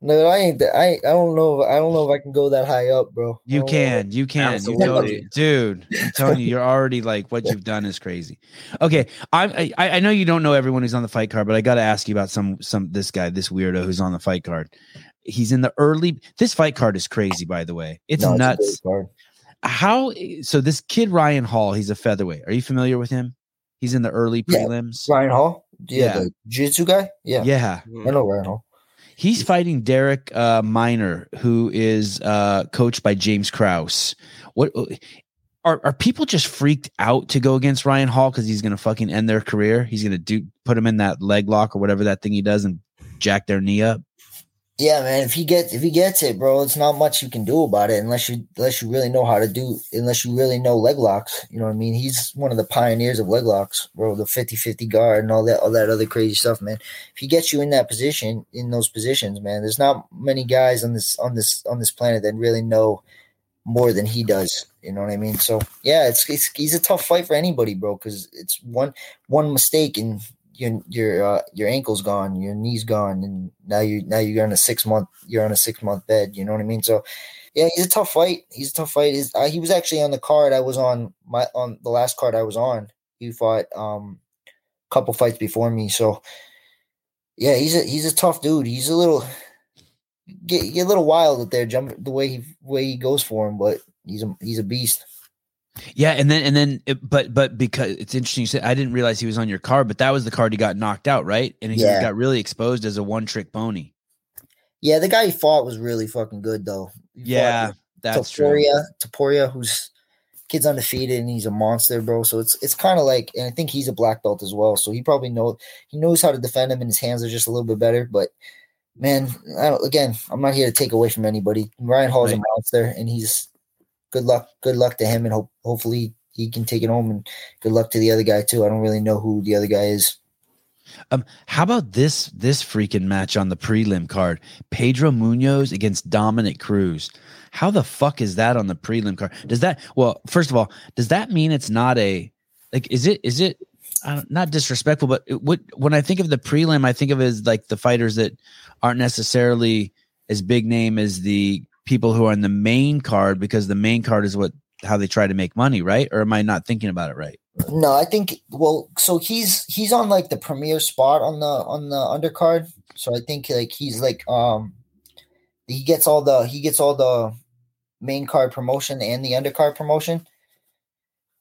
no, I ain't. that- I I don't know. I don't know if I can go that high up, bro. You don't know. can, you can. You Absolutely. totally, dude. I'm telling you, you're already like what you've done is crazy. Okay, I I, I know you don't know everyone who's on the fight card, but I got to ask you about some some this guy, this weirdo who's on the fight card. He's in the early. This fight card is crazy, by the way. It's No, a nuts. great. How so? This kid Ryan Hall, he's a featherweight. Are you familiar with him? He's in the early Yeah. prelims. Ryan Hall. Yeah, Yeah. the jiu-jitsu guy. Yeah, yeah. I know Ryan Hall. He's fighting Darrick uh, Minner, who is uh, coached by James Krause. What are are people just freaked out to go against Ryan Hall because he's going to fucking end their career? He's going to do put him in that leg lock or whatever that thing he does and jack their knee up. Yeah, man. If he gets if he gets it, bro, it's not much you can do about it unless you unless you really know how to do unless you really know leg locks. You know what I mean? He's one of the pioneers of leg locks, bro. The 50-50 guard and all that all that other crazy stuff, man. If he gets you in that position, in those positions, man, there's not many guys on this on this on this planet that really know more than he does. You know what I mean? So yeah, it's, it's he's a tough fight for anybody, bro, because it's one one mistake and your your uh, your ankle's gone, your knee's gone, and now you now you're on a six month you're on a six month bed. You know what I mean? So yeah, he's a tough fight. He's a tough fight. He's, uh, he was actually on the card I was on my on the last card I was on. He fought um a couple fights before me. So yeah, he's a he's a tough dude. He's a little get, get a little wild up there, jump the way he way he goes for him, but he's a he's a beast. Yeah, and then and then, it, but but because it's interesting, you said I didn't realize he was on your card, but that was the card he got knocked out, right? And he Yeah. got really exposed as a one trick pony. Yeah, the guy he fought was really fucking good though. He Yeah, that's true. Topuria, Topuria, who's kid's undefeated and he's a monster, bro. So it's it's kind of like, and I think he's a black belt as well. So he probably know he knows how to defend him, and his hands are just a little bit better. But man, I don't, again, I'm not here to take away from anybody. Ryan Hall's Right. a monster, and he's good luck. Good luck to him, and hope hopefully he can take it home. And good luck to the other guy too. I don't really know who the other guy is. Um, how about this this freaking match on the prelim card? Pedro Munhoz against Dominick Cruz. How the fuck is that on the prelim card? Does that well, first of all, does that mean it's not a like is it is it not disrespectful, but it, what when I think of the prelim, I think of as like the fighters that aren't necessarily as big name as the people who are in the main card because the main card is what how they try to make money, right? Or am I not thinking about it right? No, I think well, so he's he's on like the premier spot on the on the undercard. So I think like he's like um he gets all the he gets all the main card promotion and the undercard promotion.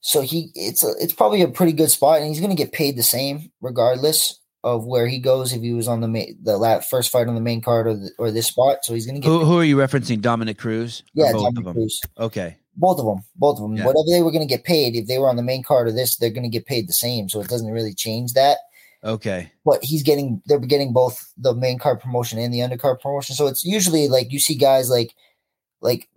So he it's a, it's probably a pretty good spot, and he's going to get paid the same regardless of where he goes if he was on the main, the la first fight on the main card or the, or this spot. So he's going to get Who, who are you referencing? Dominick Cruz? Yeah, both Dominick of them. Cruz. Okay. Both of them, both of them. Yeah. Whatever they were going to get paid, if they were on the main card or this, they're going to get paid the same. So it doesn't really change that. Okay. But he's getting, they're getting both the main card promotion and the undercard promotion. So it's usually like you see guys like, like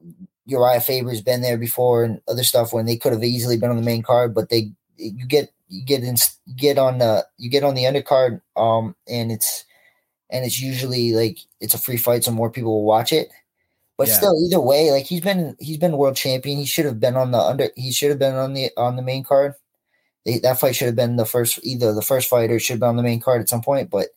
Uriah Faber's been there before and other stuff when they could have easily been on the main card, but they, you get, you get in, get on the, you get on the undercard, um, and it's, and it's usually like it's a free fight, so more people will watch it. But Yeah. still, either way, like he's been he's been world champion. He should have been on the under. He should have been on the on the main card. They, that fight should have been the first either the first fight or should have been on the main card at some point. But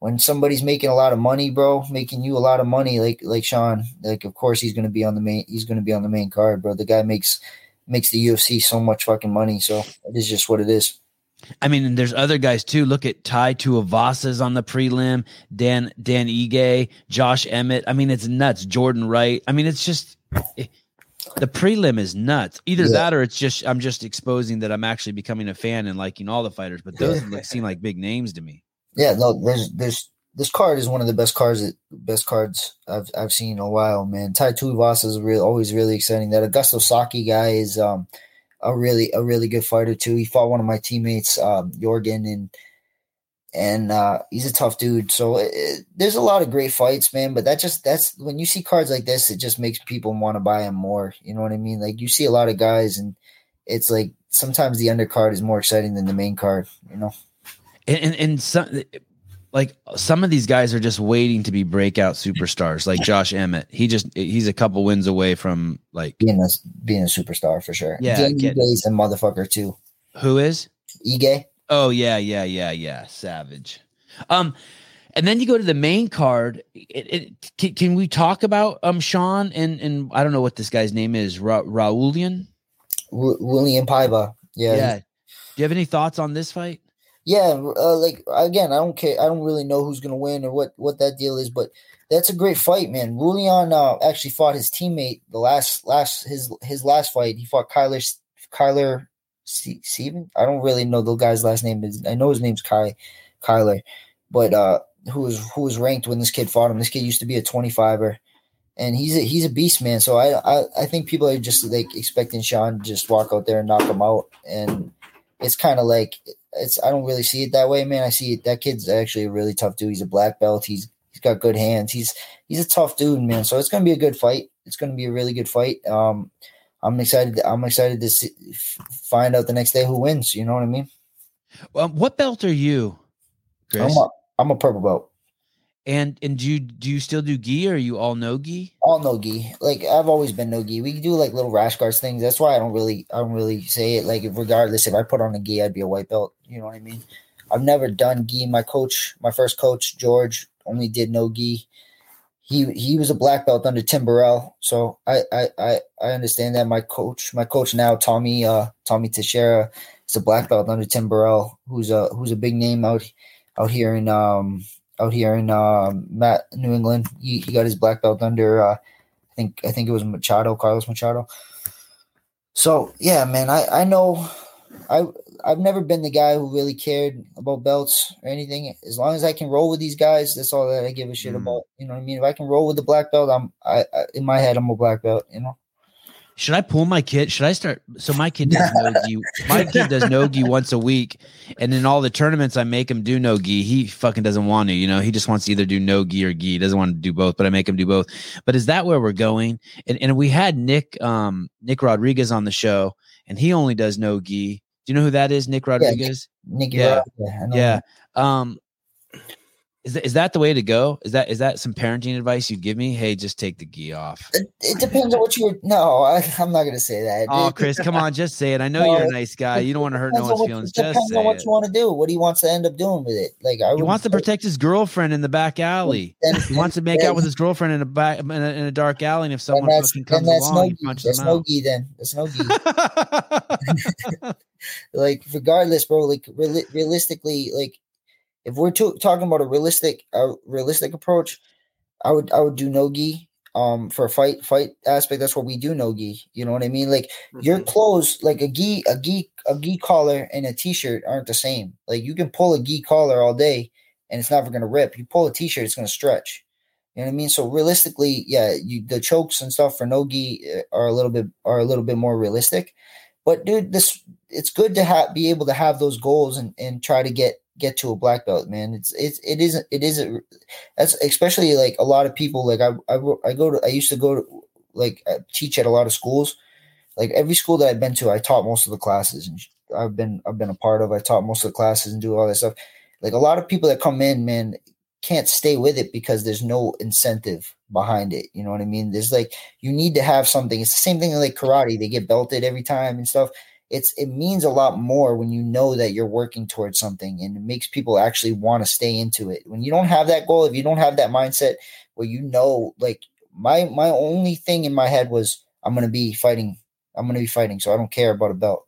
when somebody's making a lot of money, bro, making you a lot of money, like like Sean, like of course he's gonna be on the main. He's gonna be on the main card, bro. The guy makes makes the UFC so much fucking money. So it is just what it is. I mean, and there's other guys too. Look at Tai Tuivasa on the prelim, Dan Dan Ige, Josh Emmett. I mean, it's nuts. Jordan Wright. I mean, it's just it, the prelim is nuts. Either Yeah. that or it's just I'm just exposing that I'm actually becoming a fan and liking all the fighters. But those seem like big names to me. Yeah, no, there's there's this card is one of the best cards best cards I've I've seen in a while, man. Tai Tuivasa is real always really exciting. That Augusto Sakai guy is um a really a really good fighter too. He fought one of my teammates, um, Jorgen, and and uh, he's a tough dude. So it, it- there's a lot of great fights, man. But that just that's when you see cards like this, it just makes people want to buy them more. You know what I mean? Like you see a lot of guys, and it's like sometimes the undercard is more exciting than the main card. You know? And and, and some like some of these guys are just waiting to be breakout superstars, like Josh Emmett. He just he's a couple wins away from like being a being a superstar for sure. Yeah, is a motherfucker too. who is? Ige, Oh yeah, yeah, yeah, yeah. Savage. Um, and then you go to the main card. It, it, can, can we talk about um Sean and and I don't know what this guy's name is. Ra- Raulian. W- William Paiva. Yeah, Yeah. Do you have any thoughts on this fight? Yeah. Uh, like again, I don't care. I don't really know who's gonna win or what what that deal is, but that's a great fight, man. Raulian uh, actually fought his teammate the last last his his last fight. He fought Kyler Kyler Steven. I don't really know the guy's last name. Is I know his name's Kai Kyler, but uh, who was who was ranked when this kid fought him? This kid used to be a twenty fiver. And he's a, he's a beast, man. So I, I I think people are just like expecting Sean to just walk out there and knock him out, and it's kind of like it's I don't really see it that way, man. I see it, that kid's actually a really tough dude. He's a black belt. He's he's got good hands. He's he's a tough dude, man. So it's gonna be a good fight. It's gonna be a really good fight. Um, I'm excited. I'm excited to see, find out the next day who wins. You know what I mean? Um, what belt are you, Kris? I'm a, I'm a purple belt. And and do you do you still do gi or are you all no gi? All no gi. Like I've always been no gi. We do like little rash guards things. That's why I don't really I don't really say it. Like regardless if I put on a gi, I'd be a white belt. You know what I mean? I've never done gi. My coach, my first coach, George, only did no gi. He he was a black belt under Tim Burrell. So I I I, I understand that. My coach, my coach now, Tommy uh Tommy Teixeira, is a black belt under Tim Burrell, who's a who's a big name out out here in um out here in um, Matt New England. He, he got his black belt under uh, I think I think it was Machado, Carlos Machado. So yeah, man, I I know I I've never been the guy who really cared about belts or anything. As long as I can roll with these guys, that's all that I give a shit Mm. about. You know what I mean? If I can roll with the black belt, I'm I, I in my head I'm a black belt. You know? Should I pull my kid? Should I start? So my kid does no gi. My kid does no gi once a week, and in all the tournaments I make him do no gi. He fucking doesn't want to. You know, he just wants to either do no gi or gi. He doesn't want to do both, but I make him do both. But is that where we're going? And and we had Nick um Nick Rodriguez on the show, and he only does no gi. Do you know who that is? Nick Rodriguez. Yeah. Rod, yeah, know Yeah. Um. Is that, is that the way to go? Is that is that some parenting advice you'd give me? Hey, just take the gi off. It, it depends on what you were. No, I, I'm not gonna say that. Oh, Kris, come on, just say it. I know you're a nice guy. You don't want to hurt no one's what- feelings. it Just depends say on what it. you want to do. What he wants to end up doing with it. Like I He wants to protect his girlfriend in the back alley. Then, He wants to make then- out with his girlfriend in a back in a, in a dark alley, and if someone that's, fucking comes that's along, no he punches That's them no out. gi. Then that's no gi. like regardless, bro. Like reali- realistically, like if we're to- talking about a realistic, a realistic approach, I would I would do no gi. Um, for a fight fight aspect, that's what we do no gi. You know what I mean? Like your Mhm. clothes, like a gi, a gi, a gi collar and a t-shirt aren't the same. Like you can pull a gi collar all day and it's never gonna rip. You pull a t-shirt, it's gonna stretch. You know what I mean? So realistically, yeah, you the chokes and stuff for no gi uh, are a little bit are a little bit more realistic. But dude, this it's good to have be able to have those goals and, and try to get get to a black belt, man. It's it's it isn't it isn't that's especially like a lot of people like I I, I go to I used to go to like uh, teach at a lot of schools. Like every school that I've been to, I taught most of the classes and I've been I've been a part of. I taught most of the classes and do all that stuff. Like a lot of people that come in, man, can't stay with it because there's no incentive behind it. You know what I mean? There's like you need to have something. It's the same thing like karate. They get belted every time and stuff. It's it means a lot more when you know that you're working towards something and it makes people actually want to stay into it. When you don't have that goal, if you don't have that mindset where you know like my my only thing in my head was I'm gonna be fighting, I'm gonna be fighting, so I don't care about a belt.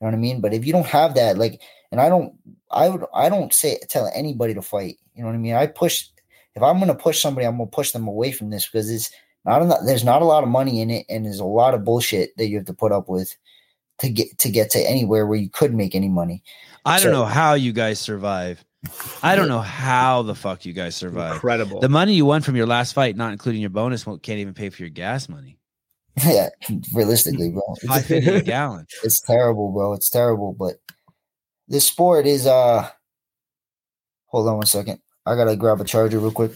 You know what I mean? But if you don't have that, like and I don't I would I don't say tell anybody to fight. You know what I mean? I push if I'm to push somebody, I'm to push them away from this because it's not enough, there's not a lot of money in it, and there's a lot of bullshit that you have to put up with to get to get to anywhere where you could make any money. I don't know how you guys survive. I don't know how the fuck you guys survive. Incredible. The money you won from your last fight, not including your bonus, won't can't even pay for your gas money. yeah, realistically, bro, Five it's, fifty a gallon. it's terrible, bro. It's terrible, but this sport is uh. Hold on one second. I gotta grab a charger real quick.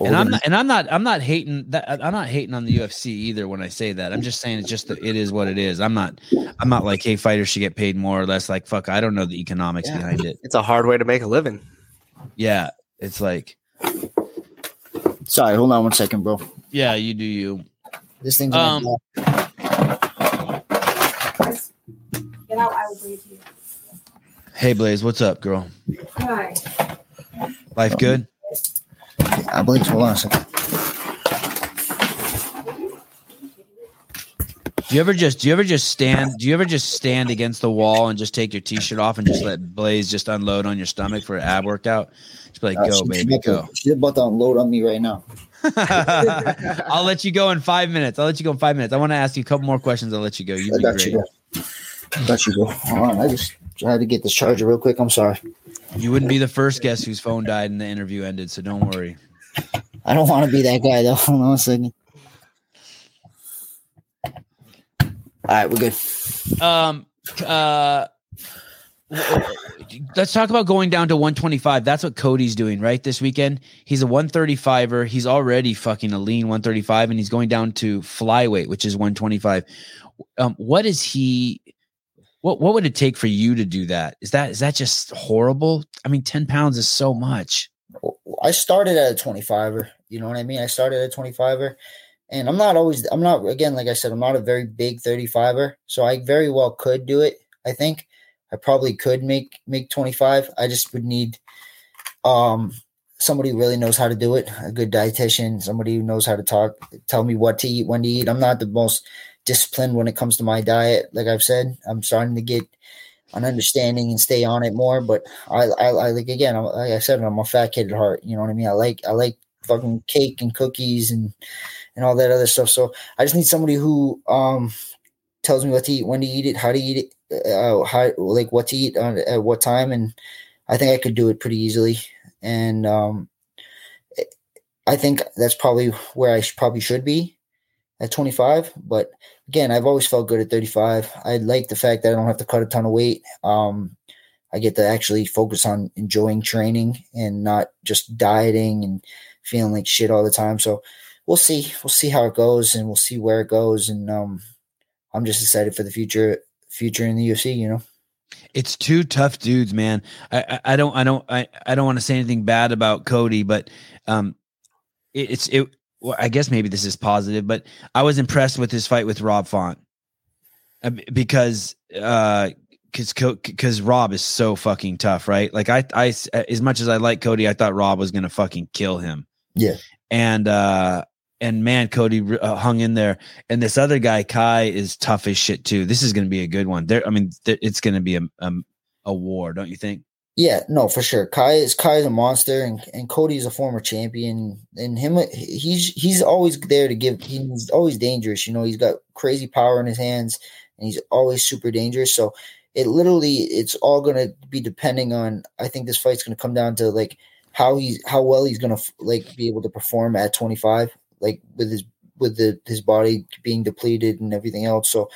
And I'm not, and I'm not I'm not hating that I'm not hating on the UFC either when I say that. I'm just saying it's just that it is what it is. I'm not I'm not like hey fighters should get paid more or less. Like fuck, I don't know the economics Yeah. behind it. it's a hard way to make a living. Yeah, it's like Sorry, hold on one second, bro. yeah, you do you. This thing's Um, Get out, I will bring it to you. Hey Blaze, what's up, girl? Hi. Life good? I believe. A second. Do you ever just do you ever just stand do you ever just stand against the wall and just take your t-shirt off and just let Blaze just unload on your stomach for an ab workout? Just be like, Uh, go, she baby, about to- go. She's about to unload on me right now. I'll let you go in five minutes. I'll let you go in five minutes. I want to ask you a couple more questions. I'll let you go. You I be got great. you, bro. I got you, bro. Hold on. I just tried to get this charger real quick. I'm sorry. You wouldn't be the first guest whose phone died and the interview ended, so don't worry. I don't want to be that guy though. Hold on a second. All right, we're good. Um, uh, let's talk about going down to 125. That's what Cody's doing right this weekend. He's a 135er. He's already fucking a lean 135, and he's going down to flyweight, which is 125. Um, what is he? What what would it take for you to do that? Is that is that just horrible? I mean, 10 pounds is so much. I started at a 25er. You know what I mean? I started at a 25er. And I'm not always, I'm not, again, like I said, I'm not a very big 35er. So I very well could do it. I think I probably could make, make 25. I just would need, um, somebody who really knows how to do it, a good dietitian, somebody who knows how to talk, tell me what to eat, when to eat. I'm not the most disciplined when it comes to my diet. Like I've said, I'm starting to get an understanding and stay on it more. But I, I, I like again, I'm, like I said, I'm a fat kid at heart. You know what I mean? I like, I like fucking cake and cookies and and all that other stuff. So I just need somebody who um tells me what to eat, when to eat it, how to eat it, uh, how like what to eat on, at what time, and I think I could do it pretty easily. And um, I think that's probably where I probably should be at 25. But again, I've always felt good at 35. I like the fact that I don't have to cut a ton of weight. Um, I get to actually focus on enjoying training and not just dieting and feeling like shit all the time. So we'll see. We'll see how it goes and we'll see where it goes. And um, I'm just excited for the future future in the UFC, you know. It's two tough dudes, man. I, I, don't I don't I, I don't want to say anything bad about Cody, but um it, it's it well, I guess maybe this is positive, but I was impressed with his fight with Rob Font. Uh, because uh because because Rob is so fucking tough, right? Like I I as much as I like Cody, I thought Rob was gonna fucking kill him. Yeah. and uh and man, Cody uh, hung in there. And this other guy, Kai, is tough as shit too. This is going to be a good one. There, I mean, it's going to be a, a a war, don't you think? Yeah, no, for sure. Kai is Kai is a monster, and and Cody's a former champion, and him he's he's always there to give. He's always dangerous. You know, he's got crazy power in his hands, and he's always super dangerous. So it literally, it's all gonna be depending on. I think this fight's gonna come down to like how he's how well he's gonna like be able to perform at 25, like with his with the his body being depleted and everything else. So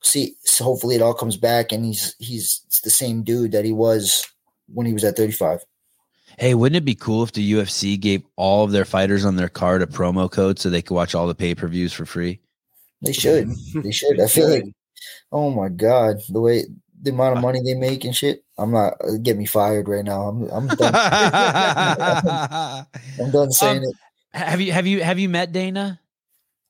see, so hopefully it all comes back, and he's he's the same dude that he was when he was at 35. Hey, wouldn't it be cool if the UFC gave all of their fighters on their card a promo code so they could watch all the pay per views for free? They should. They should. I feel like, oh my god, the way the amount of money they make and shit. I'm not uh, get me fired right now. I'm I'm done. I'm done saying Um, it. have you have you have you met Dana?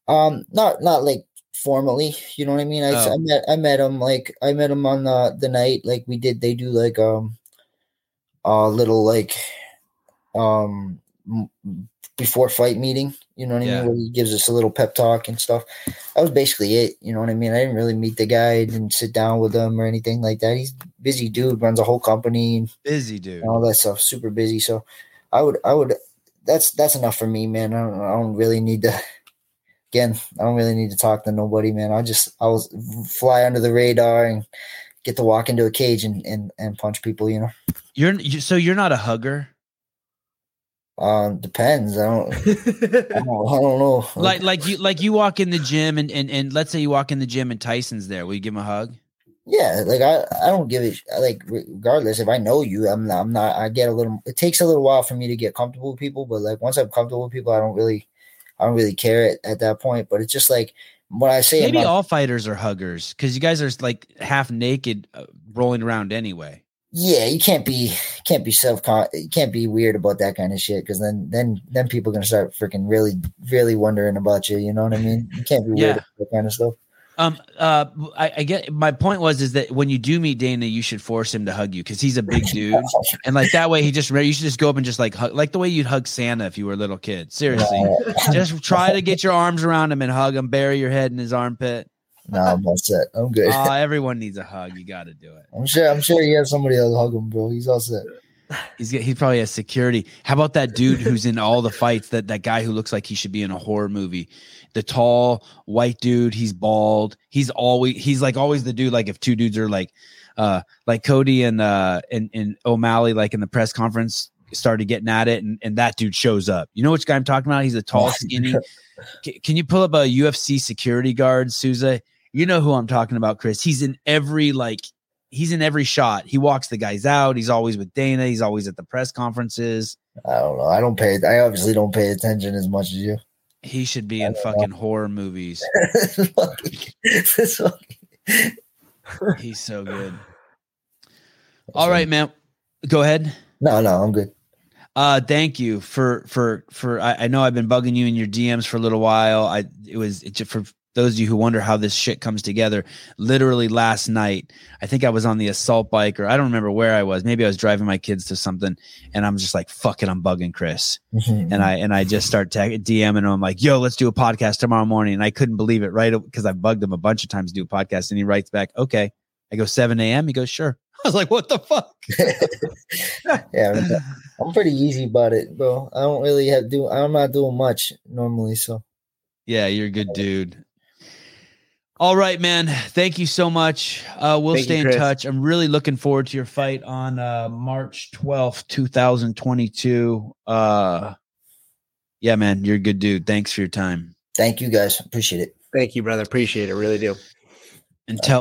Um, not not like formally. You know what I mean? I, Oh. I met I met him like I met him on the the night like we did. They do like um a little like um before fight meeting. You know what I Yeah. mean? Where he gives us a little pep talk and stuff. That was basically it. You know what I mean? I didn't really meet the guy. I didn't sit down with him or anything like that. He's busy dude, runs a whole company and Busy dude. all that stuff. Super busy. So I would, I would. That's that's enough for me, man. I don't, I don't really need to. Again, I don't really need to talk to nobody, man. I just I was fly under the radar and get to walk into a cage and and, and punch people. You know, You're so you're not a hugger. um, depends. I don't, I don't, I don't know. Like like you like you walk in the gym and and and let's say you walk in the gym and Tyson's there. Will you give him a hug? Yeah, like I, I don't give it like regardless if I know you, I'm not, I'm not I get a little it takes a little while for me to get comfortable with people, but like once I'm comfortable with people, I don't really I don't really care at, at that point. But it's just like what I say Maybe about- all fighters are huggers because you guys are like half naked uh, rolling around anyway. yeah, you can't be can't be self you can't be weird about that kind of shit because then then then people are gonna start freaking really really wondering about you. You know what I mean? You can't be weird Yeah. about that kind of stuff. Um, uh, I, I get my point was is that when you do meet Dana, you should force him to hug you because he's a big dude, and like that way he just you should just go up and just like hug like the way you'd hug Santa if you were a little kid. Seriously, just try to get your arms around him and hug him, bury your head in his armpit. no, I'm all set. I'm good. Uh, everyone needs a hug. You got to do it. I'm sure. I'm sure he has somebody else hug him, bro. He's all set. He's he probably has security. How about that dude who's in all the fights? That that guy who looks like he should be in a horror movie. The tall white dude. He's bald. He's always he's like always the dude. Like if two dudes are like, uh, like Cody and uh and and O'Malley, like in the press conference, started getting at it, and and that dude shows up. You know which guy I'm talking about? He's a tall, skinny. Can, can you pull up a UFC security guard, Souza? You know who I'm talking about, Kris. He's in every like he's in every shot. He walks the guys out. He's always with Dana. He's always at the press conferences. I don't know. I don't pay. I obviously don't pay attention as much as you. He should be in fucking horror movies. He's so good. All right, man. Go ahead. No, no, I'm good. Uh, thank you for for for. I, I know I've been bugging you in your DMs for a little while. I it was it, just for those of you who wonder how this shit comes together. Literally last night, I think I was on the assault bike, or I don't remember where I was. Maybe I was driving my kids to something, and I'm just like, "Fuck it, I'm bugging Kris." Mm-hmm. and I and I just start tag- DMing him. I'm like, "Yo, let's do a podcast tomorrow morning." And I couldn't believe it, right? Because I bugged him a bunch of times to do a podcast, and he writes back, "Okay." I go 7 a.m. He goes, "Sure." I was like, "What the fuck?" yeah, I'm- I'm pretty easy about it, bro. I don't really have do. I'm not doing much normally, so Yeah, you're a good dude. All right, man. Thank you so much. Uh, we'll Thank you, stay in touch. I'm really looking forward to your fight on uh, March 12th, 2022. Uh, yeah, man, you're a good dude. Thanks for your time. thank you guys. Appreciate it. Thank you, brother. Appreciate it. Really do. And tell